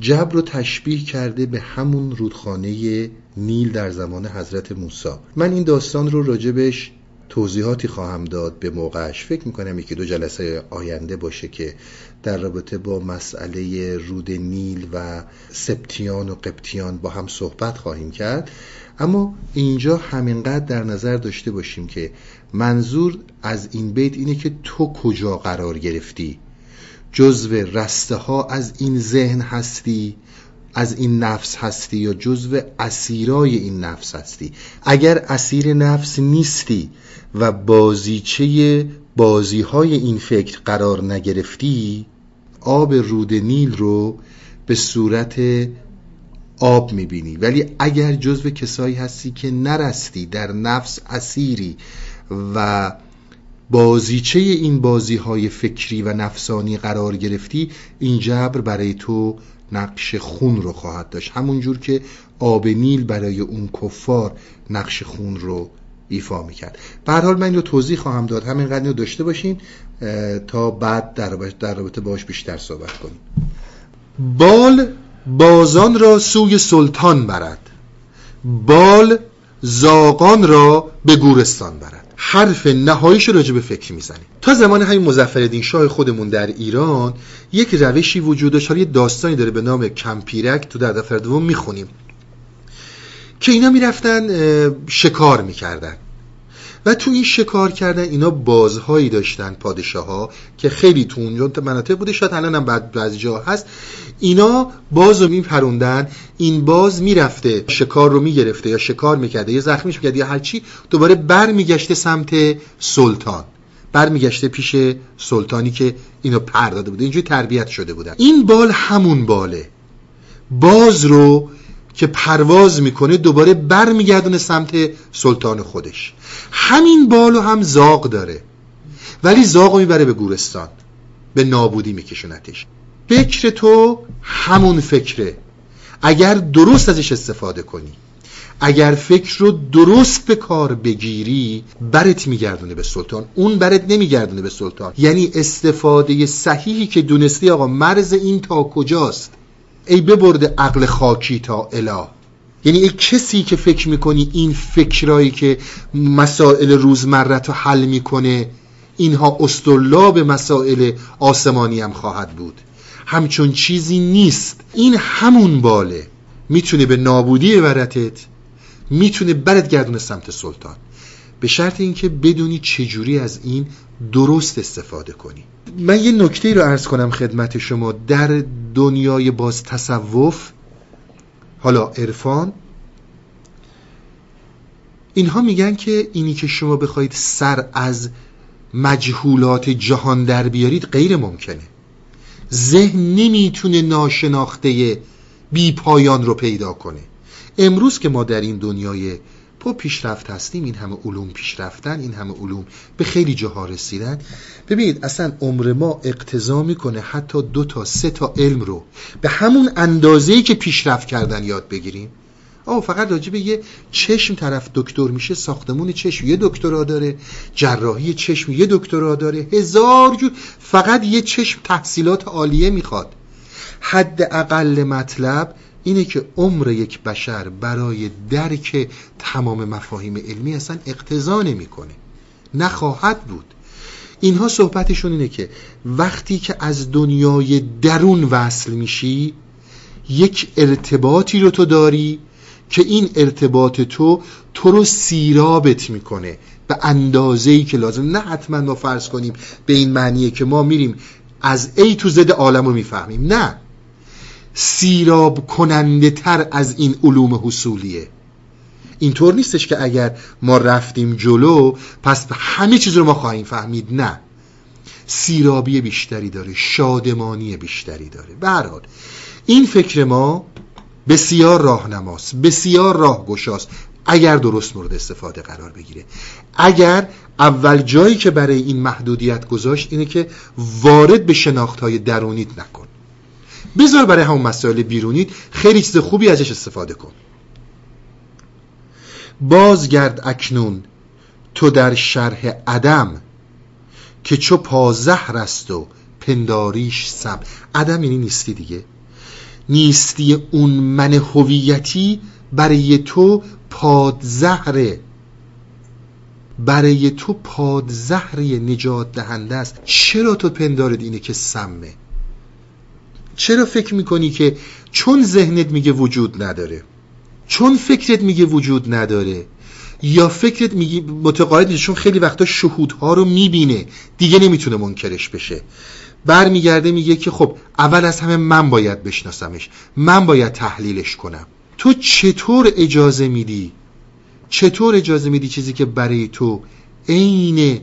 جبر رو تشبیه کرده به همون رودخانه نیل در زمان حضرت موسی. من این داستان رو راجبش توضیحاتی خواهم داد به موقعش. فکر می‌کنم یکی دو جلسه آینده باشه که در رابطه با مسئله رود نیل و سپتیان و قبطیان با هم صحبت خواهیم کرد. اما اینجا همینقدر در نظر داشته باشیم که منظور از این بیت اینه که تو کجا قرار گرفتی؟ جزو رسته ها از این ذهن هستی؟ از این نفس هستی؟ یا جزو اسیرای این نفس هستی؟ اگر اسیر نفس نیستی و بازیچه بازی های این فکر قرار نگرفتی آب رود نیل رو به صورت آب می‌بینی. ولی اگر جزو کسایی هستی که نرستی در نفس اسیری و بازیچه این بازی های فکری و نفسانی قرار گرفتی این جبر برای تو نقش خون رو خواهد داشت. همونجور که آب نیل برای اون کفار نقش خون رو ایفا می‌کرد. به حال من این رو توضیح خواهم داد. همین قدر رو داشته باشین. تا بعد در رابطه باش بیشتر صحبت کنیم. بال بازان را سوی سلطان برد. بال زاغان را به گورستان برد. حرف نهاییش راجع به فکر می‌زنیم. تا زمان همین مظفرالدین شاه خودمون در ایران یک روشی وجود داشت. یه داستانی داره به نام کمپیرک تو در دفتر دوم می‌خونیم. که اینا می‌رفتن شکار می‌کردن. و تو این شکار کردن اینا بازهایی داشتن پادشاه ها که خیلی تو اونجا مناطق بوده. شاید الان هم بعد بعضی جا هست. اینا باز رو میپروندن. این باز می‌رفته شکار رو می‌گرفته یا شکار می‌کرده یا زخمیش می‌کرده یا هرچی دوباره بر میگشته سمت سلطان. بر میگشته پیش سلطانی که اینو پر داده بوده. اینجوری تربیت شده بودن. این بال همون باله. باز رو که پرواز می‌کنه دوباره بر میگردونه سمت سلطان خودش. همین بالو هم زاغ داره. ولی زاغ می‌بره به گورستان. به نابودی میکشونتش. فکر تو همون فکره. اگر درست ازش استفاده کنی. اگر فکر رو درست به کار بگیری برت میگردونه به سلطان. اون برت نمیگردونه به سلطان. یعنی استفاده صحیحی که دونستی آقا مرز این تا کجاست؟ ای ببرده عقل خاکی تا اله. یعنی ای کسی که فکر می‌کنی این فکرایی که مسائل روزمرت رو حل می‌کنه اینها استرلاب مسائل آسمانی هم خواهد بود. همچون چیزی نیست. این همون باله. می‌تونه به نابودی ببرتت می‌تونه برد گردون سمت سلطان. به شرط اینکه بدونی چجوری از این درست استفاده کنی. من یه نکته رو ارز کنم خدمت شما. در دنیای باز تصوف حالا عرفان اینها میگن که اینی که شما بخواید سر از مجهولات جهان در بیارید غیر ممکنه. ذهن نمی‌تونه ناشناخته بی پایان رو پیدا کنه. امروز که ما در این دنیای با پیشرفت هستیم این همه علوم پیشرفتن این همه علوم به خیلی جاها رسیدن. ببینید اصلا عمر ما اقتضا می‌کنه حتی دو تا سه تا علم رو به همون اندازه‌ای که پیشرفت کردن یاد بگیریم. آه فقط راجع به یه چشم طرف دکتر میشه ساختمون چشم یه دکترا داره جراحی چشم یه دکترا داره. هزار جور فقط یه چشم تحصیلات عالیه می‌خواد. حد اقل مطلب اینه که عمر یک بشر برای درک تمام مفاهیم علمی اصلا اقتضا نمی‌کنه. نخواهد بود. اینها صحبتشون اینه که وقتی که از دنیای درون وصل میشی یک ارتباطی رو تو داری که این ارتباط تو تو رو سیرابت می‌کنه به اندازه‌ای که لازم. نه حتما ما فرض کنیم به این معنیه که ما میریم از ای تو زد عالم رو می‌فهمیم. نه. سیراب کننده تر از این علوم حصولیه. اینطور نیستش که اگر ما رفتیم جلو پس همه چیز رو ما خواهیم فهمید نه. سیرابی بیشتری داره شادمانی بیشتری داره. به این فکر ما بسیار راهنماست بسیار راهگشاست اگر درست مورد استفاده قرار بگیره. اگر اول جایی که برای این محدودیت گذاشت اینه که وارد به شناخت های درونیت نکن. بذار برای همون مسائل بیرونیت خیلی چیز خوبی ازش استفاده کن. بازگرد اکنون تو در شرح عدم که چو پازهر است و پنداریش سم عدم یعنی نیستی دیگه. نیستی اون من هویتی برای تو پادزهره برای تو پادزهره نجات دهنده است. چرا تو پندارد اینه که سمه؟ چرا فکر می‌کنی که چون ذهنت میگه وجود نداره؟ چون فکرت میگه وجود نداره؟ یا فکرت میگی متقاعد چون خیلی وقتا شهودها رو می‌بینه. دیگه نمی‌تونه منکرش بشه. برمیگرده میگه که خب اول از همه من باید بشناسمش. من باید تحلیلش کنم. تو چطور اجازه میدی؟ چطور اجازه میدی چیزی که برای تو عین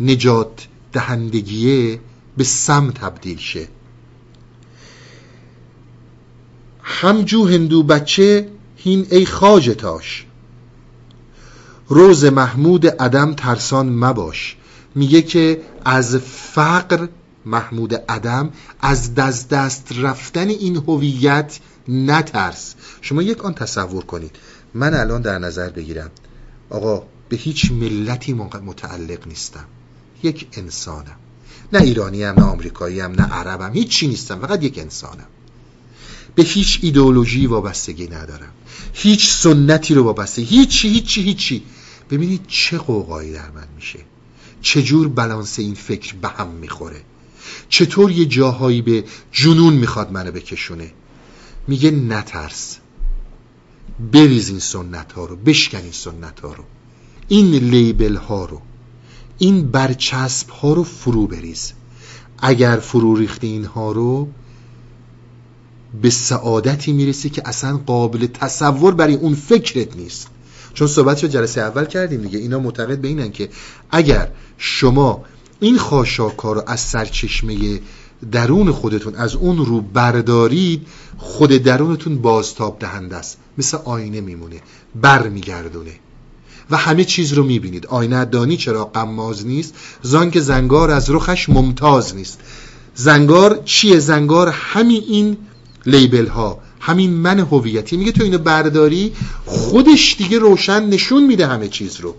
نجات دهندگیه به سم تبدیل شه؟ همجو هندو بچه هین ای خاجتاش روز محمود عدم ترسان مباش. میگه که از فقر محمود عدم از دست دست رفتن این هویت نترس. شما یک آن تصور کنید. من الان در نظر بگیرم. آقا به هیچ ملتی متعلق نیستم. یک انسانم. نه ایرانی هم نه آمریکایی هم نه عربم. هیچی نیستم. فقط یک انسانم. به هیچ ایدئولوژی وابستگی ندارم. هیچ سنتی رو وابسته. هیچی هیچی هیچی. ببینید چه قوقایی در من میشه. چجور بلانس این فکر به هم می‌خوره. چطور یه جاهایی به جنون می‌خواد منو بکشونه. میگه نترس. بریز این سنت ها رو بشکن این سنت ها رو. این لیبل ها رو. این برچسب ها رو فرو بریز. اگر فرو ریختی اینها رو به سعادتی می‌رسی که اصلا قابل تصور برای اون فکرت نیست. چون صحبت رو جلسه اول کردیم دیگه اینا معتقد به اینن که اگر شما این خاشاکا رو از سرچشمه درون خودتون از اون رو بردارید خود درونتون بازتاب دهنده است. مثل آینه میمونه بر میگردونه و همه چیز رو می‌بینید. آینه دانی چرا قماز نیست؟ زان که زنگار از رخش ممتاز نیست. زنگار چیه؟ زنگار همین این لیبل ها همین من هویتی. میگه تو اینو برداری خودش دیگه روشن نشون میده همه چیز رو.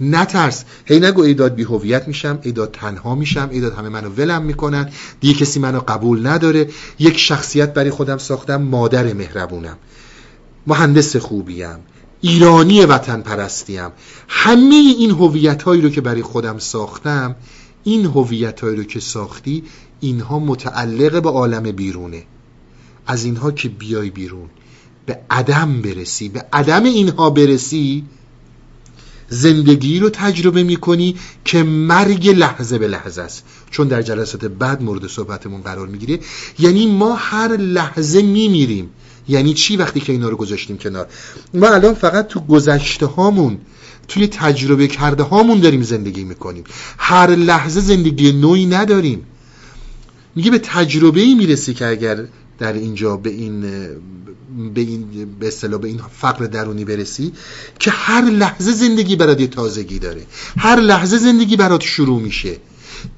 نترس. هی نگو ایداد بی هویت میشم ایداد تنها میشم ایداد همه منو ولم می‌کنن. دیگه کسی منو قبول نداره. یک شخصیت برای خودم ساختم مادر مهربونم. مهندس خوبیم. ایرانی وطن پرستیم همه این هویت هایی رو که برای خودم ساختم این هویت هایی رو که ساختی اینها متعلق به عالم بیرونه. از اینها که بیای بیرون به عدم برسی به عدم اینها برسی زندگی رو تجربه می‌کنی که مرگ لحظه به لحظه است. چون در جلسات بعد مورد صحبتمون قرار می‌گیره. یعنی ما هر لحظه میمیریم. یعنی چی وقتی که اینا رو گذاشتیم کنار؟ ما الان فقط تو گذشته هامون توی تجربه کرده هامون داریم زندگی می‌کنیم. هر لحظه زندگی نوعی نداریم. میگه به تجربه ای می‌رسی که اگر در اینجا به این به این به اصطلاح به این فقر درونی برسی که هر لحظه زندگی برات تازگی داره. هر لحظه زندگی برات شروع میشه.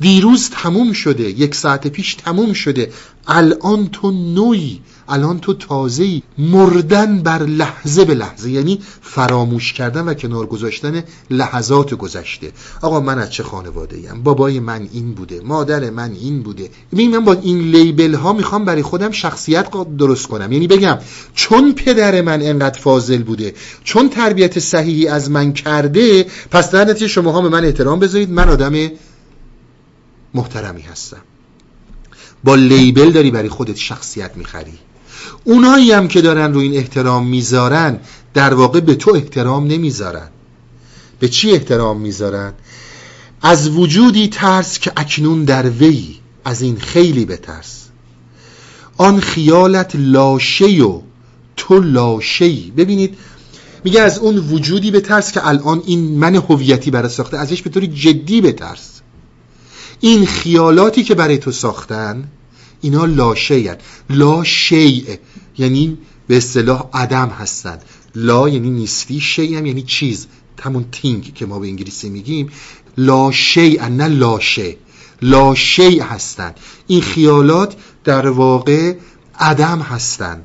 دیروز تموم شده یک ساعت پیش تموم شده. الان تو نوی الان تو تازه مردن بر لحظه به لحظه یعنی فراموش کردن و کنار گذاشتن لحظات گذشته. آقا من از چه خانواده ایم بابای من این بوده مادر من این بوده. ببین من با این لیبل ها می‌خوام برای خودم شخصیت درست کنم. یعنی بگم چون پدر من انقدر فاضل بوده چون تربیت صحیحی از من کرده پس در نتیجه شما ها به من احترام بذارید. من آدم محترمی هستم. با لیبل داری برای خودت شخصیت می‌خری. اونایی هم که دارن رو این احترام می‌ذارن در واقع به تو احترام نمی‌ذارن. به چی احترام می‌ذارن؟ از وجودی ترس که اکنون در وی از این خیلی بترس. آن خیالت لاشه و تو لاشهی ببینید میگه از اون وجودی به ترس که الان این من هویتی برای ساخته ازش به طور جدی بترس. این خیالاتی که برای تو ساختن اینا لا لا شیء یعنی به اصطلاح عدم هستن. لا یعنی نیستی شیء هم یعنی چیز. همون تینگ که ما به انگلیسی میگیم. لاشی نه لاشه لاشی هستند این خیالات در واقع عدم هستند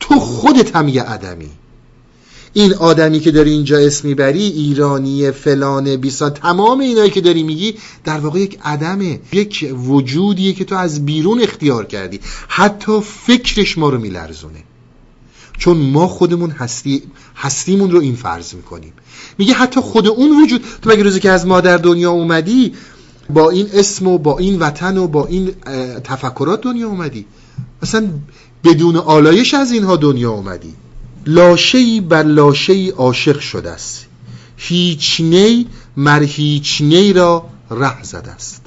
تو خودت هم یه عدمی. این آدمی که داری اینجا اسم می‌بری ایرانی فلان بیسا تمام اینایی که داری میگی در واقع یک عدمه یک وجودیه که تو از بیرون اختیار کردی. حتی فکرش ما رو میلرزونه. چون ما خودمون هستی هستیمون رو این فرض می‌کنیم. میگه حتی خود اون وجود تو مگه روزی که از مادر دنیا اومدی با این اسم و با این وطن و با این تفکرات دنیا اومدی؟ اصلا بدون آلایش از اینها دنیا اومدی. لاشهی بر لاشهی عاشق شده است. هیچ نی مر هیچ نی را ره زده است.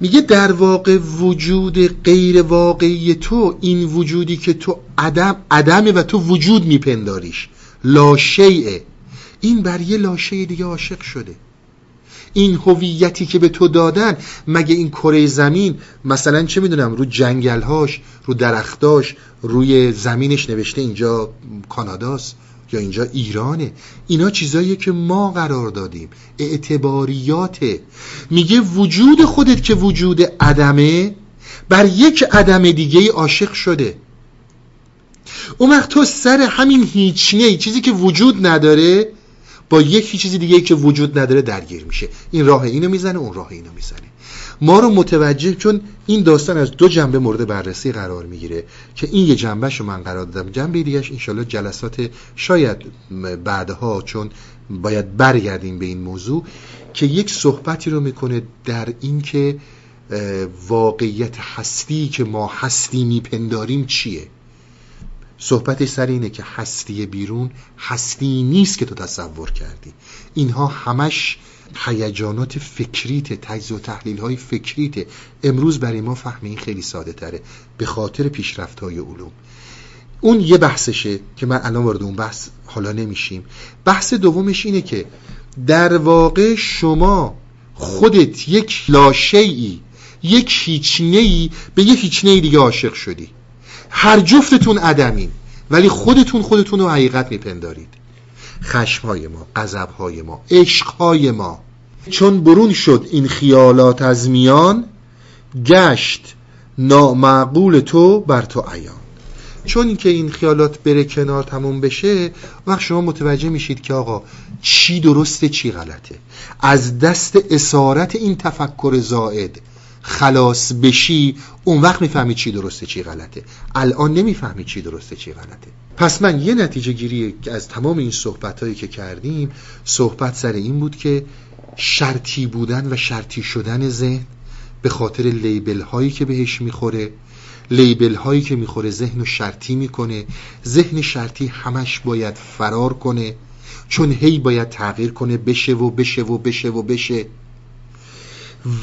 میگه در واقع وجود غیر واقعی تو این وجودی که تو عدم عدمه و تو وجود میپنداریش. لاشیعه این بر یه لاشه دیگه عاشق شده. این هویتی که به تو دادن مگه این کره زمین مثلا چه می‌دونم رو جنگلهاش رو درختاش روی زمینش نوشته اینجا کاناداست یا اینجا ایرانه؟ اینا چیزاییه که ما قرار دادیم. اعتباریاته میگه وجود خودت که وجود عدمه بر یک عدم دیگه عاشق شده. اون وقت تو سر همین هیچ چیزی که وجود نداره با یکی چیزی دیگه که وجود نداره درگیر میشه. این راه اینو می‌زنه اون راه اینو می‌زنه. ما رو متوجه چون این داستان از دو جنبه مورد بررسی قرار می‌گیره که این یه جنبه شو من قرار دادم. جنبه دیگهش انشالله جلسات شاید بعدها چون باید برگردیم به این موضوع که یک صحبتی رو می‌کنه در این که واقعیت هستی که ما هستی میپنداریم چیه؟ صحبتش سر اینه که هستی بیرون هستی نیست که تو تصور کردی. اینها همش هیجانات فکریت تجزیه و تحلیل های فکریته امروز برای ما فهم این خیلی ساده تره به خاطر پیشرفت های علوم. اون یه بحثشه که من الان وارد اون بحث حالا نمیشیم. بحث دومش اینه که در واقع شما خودت یک لاشه‌ای یک هیچنه‌ای به یک هیچنه‌ای دیگه عاشق شدی. هر جفتتون عدمین ولی خودتون خودتون رو حقیقت میپندارید. خشمهای ما قذبهای ما عشقهای ما. چون برون شد این خیالات از میان گشت نامعقول تو بر تو عیان. چون که این خیالات بره کنار تموم بشه وقت شما متوجه میشید که آقا چی درسته چی غلطه. از دست اسارت این تفکر زائد خلاص بشی اون وقت می‌فهمی چی درسته چی غلطه. الان نمی‌فهمی چی درسته چی غلطه. پس من یه نتیجه گیری از تمام این صحبت هایی که کردیم صحبت سر این بود که شرطی بودن و شرطی شدن ذهن به خاطر لیبل هایی که بهش می‌خوره لیبل هایی که می‌خوره ذهن رو شرطی می‌کنه. ذهن شرطی همش باید فرار کنه چون هی باید تغییر کنه بشه و بشه و بشه و بشه.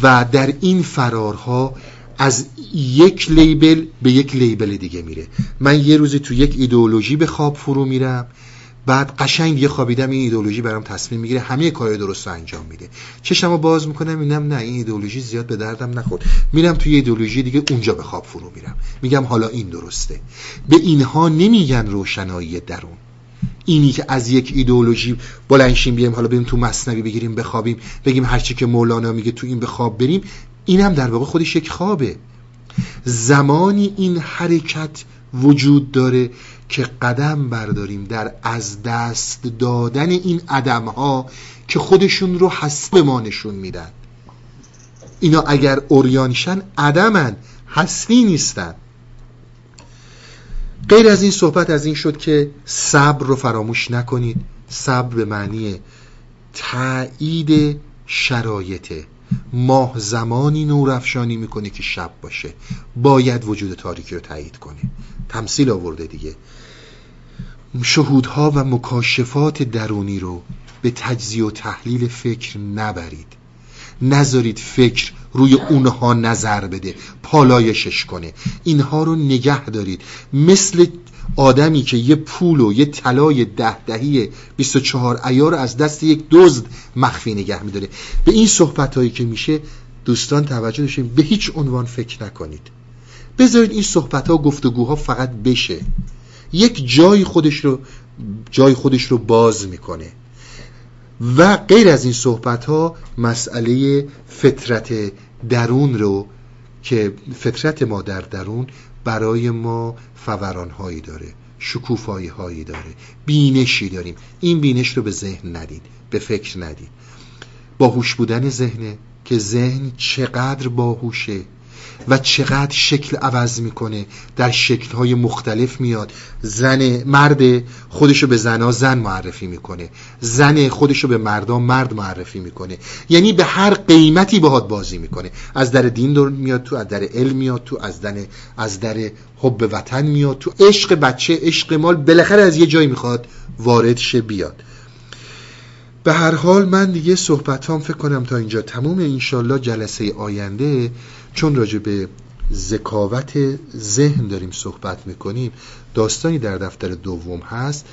و در این فرارها از یک لیبل به یک لیبل دیگه میره. من یه روزی تو یک ایدئولوژی به خواب فرو میرم بعد قشنگ یه خوابیدم این ایدئولوژی برام تصمیم می‌گیره همه کارهای درست رو انجام میده. چشمو باز می‌کنم می‌بینم نه این ایدئولوژی زیاد به دردم نخورد. میرم توی ایدئولوژی دیگه اونجا به خواب فرو میرم. میگم حالا این درسته. به اینها نمیگن روشنایی درون. اینی که از یک ایدئولوژی بلنشیم بیایم حالا بریم تو مصنوی بگیریم بخوابیم بگیم هرچی که مولانا میگه تو این بخواب بریم این هم در واقع خودش یک خوابه. زمانی این حرکت وجود داره که قدم برداریم در از دست دادن این عدم ها که خودشون رو به ما نشون میدن. اینا اگر اوریانشن عدمن هستی نیستن. غیر از این صحبت از این شد که صبر رو فراموش نکنید. صبر به معنی تایید شرایطه ماه زمانی نور افشانی می‌کنه که شب باشه. باید وجود تاریکی رو تایید کنه. تمثیل آورده دیگه. شهودها و مکاشفات درونی رو به تجزیه و تحلیل فکر نبرید. نذارید فکر روی اونها نظر بده پالایشش کنه. اینها رو نگه دارید. مثل آدمی که یه پول و یه طلای ده دهی 24 ایار از دست یک دزد مخفی نگه میداره. به این صحبت هایی که میشه دوستان توجه داشتیم به هیچ عنوان فکر نکنید. بذارید این صحبت ها گفتگوها فقط بشه. یک جایی خودش رو جای خودش رو باز می‌کنه. و غیر از این صحبت ها مسئله فطرت درون رو که فطرت ما در درون برای ما فوران هایی داره شکوفایی هایی داره بینشی داریم. این بینش رو به ذهن ندید به فکر ندید. باهوش بودن ذهنه که ذهن چقدر باهوشه. و چقدر شکل عوض می‌کنه. در شکلهای مختلف میاد. زن مرد خودشو به زنها زن معرفی می‌کنه. زن خودشو به مردا مرد معرفی می‌کنه. یعنی به هر قیمتی باهات بازی می‌کنه. از در دین دور میاد تو از در علم میاد تو از در از در حب وطن میاد تو. عشق بچه عشق مال بالاخره از یه جایی می‌خواد وارد شه بیاد. به هر حال من دیگه صحبت هم فکر کنم تا اینجا تموم انشالله جلسه آینده چون راجع به ذکاوت ذهن داریم صحبت می‌کنیم داستانی در دفتر دوم هست.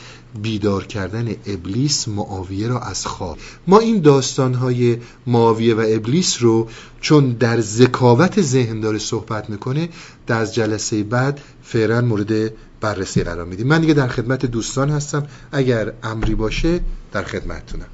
بیدار کردن ابلیس معاویه را از خواب. ما این داستانهای معاویه و ابلیس رو چون در ذکاوت ذهن داره صحبت می‌کنه در جلسه بعد فعلا مورد بررسی قرار میدیم. من دیگه در خدمت دوستان هستم. اگر امری باشه در خدمتتونم.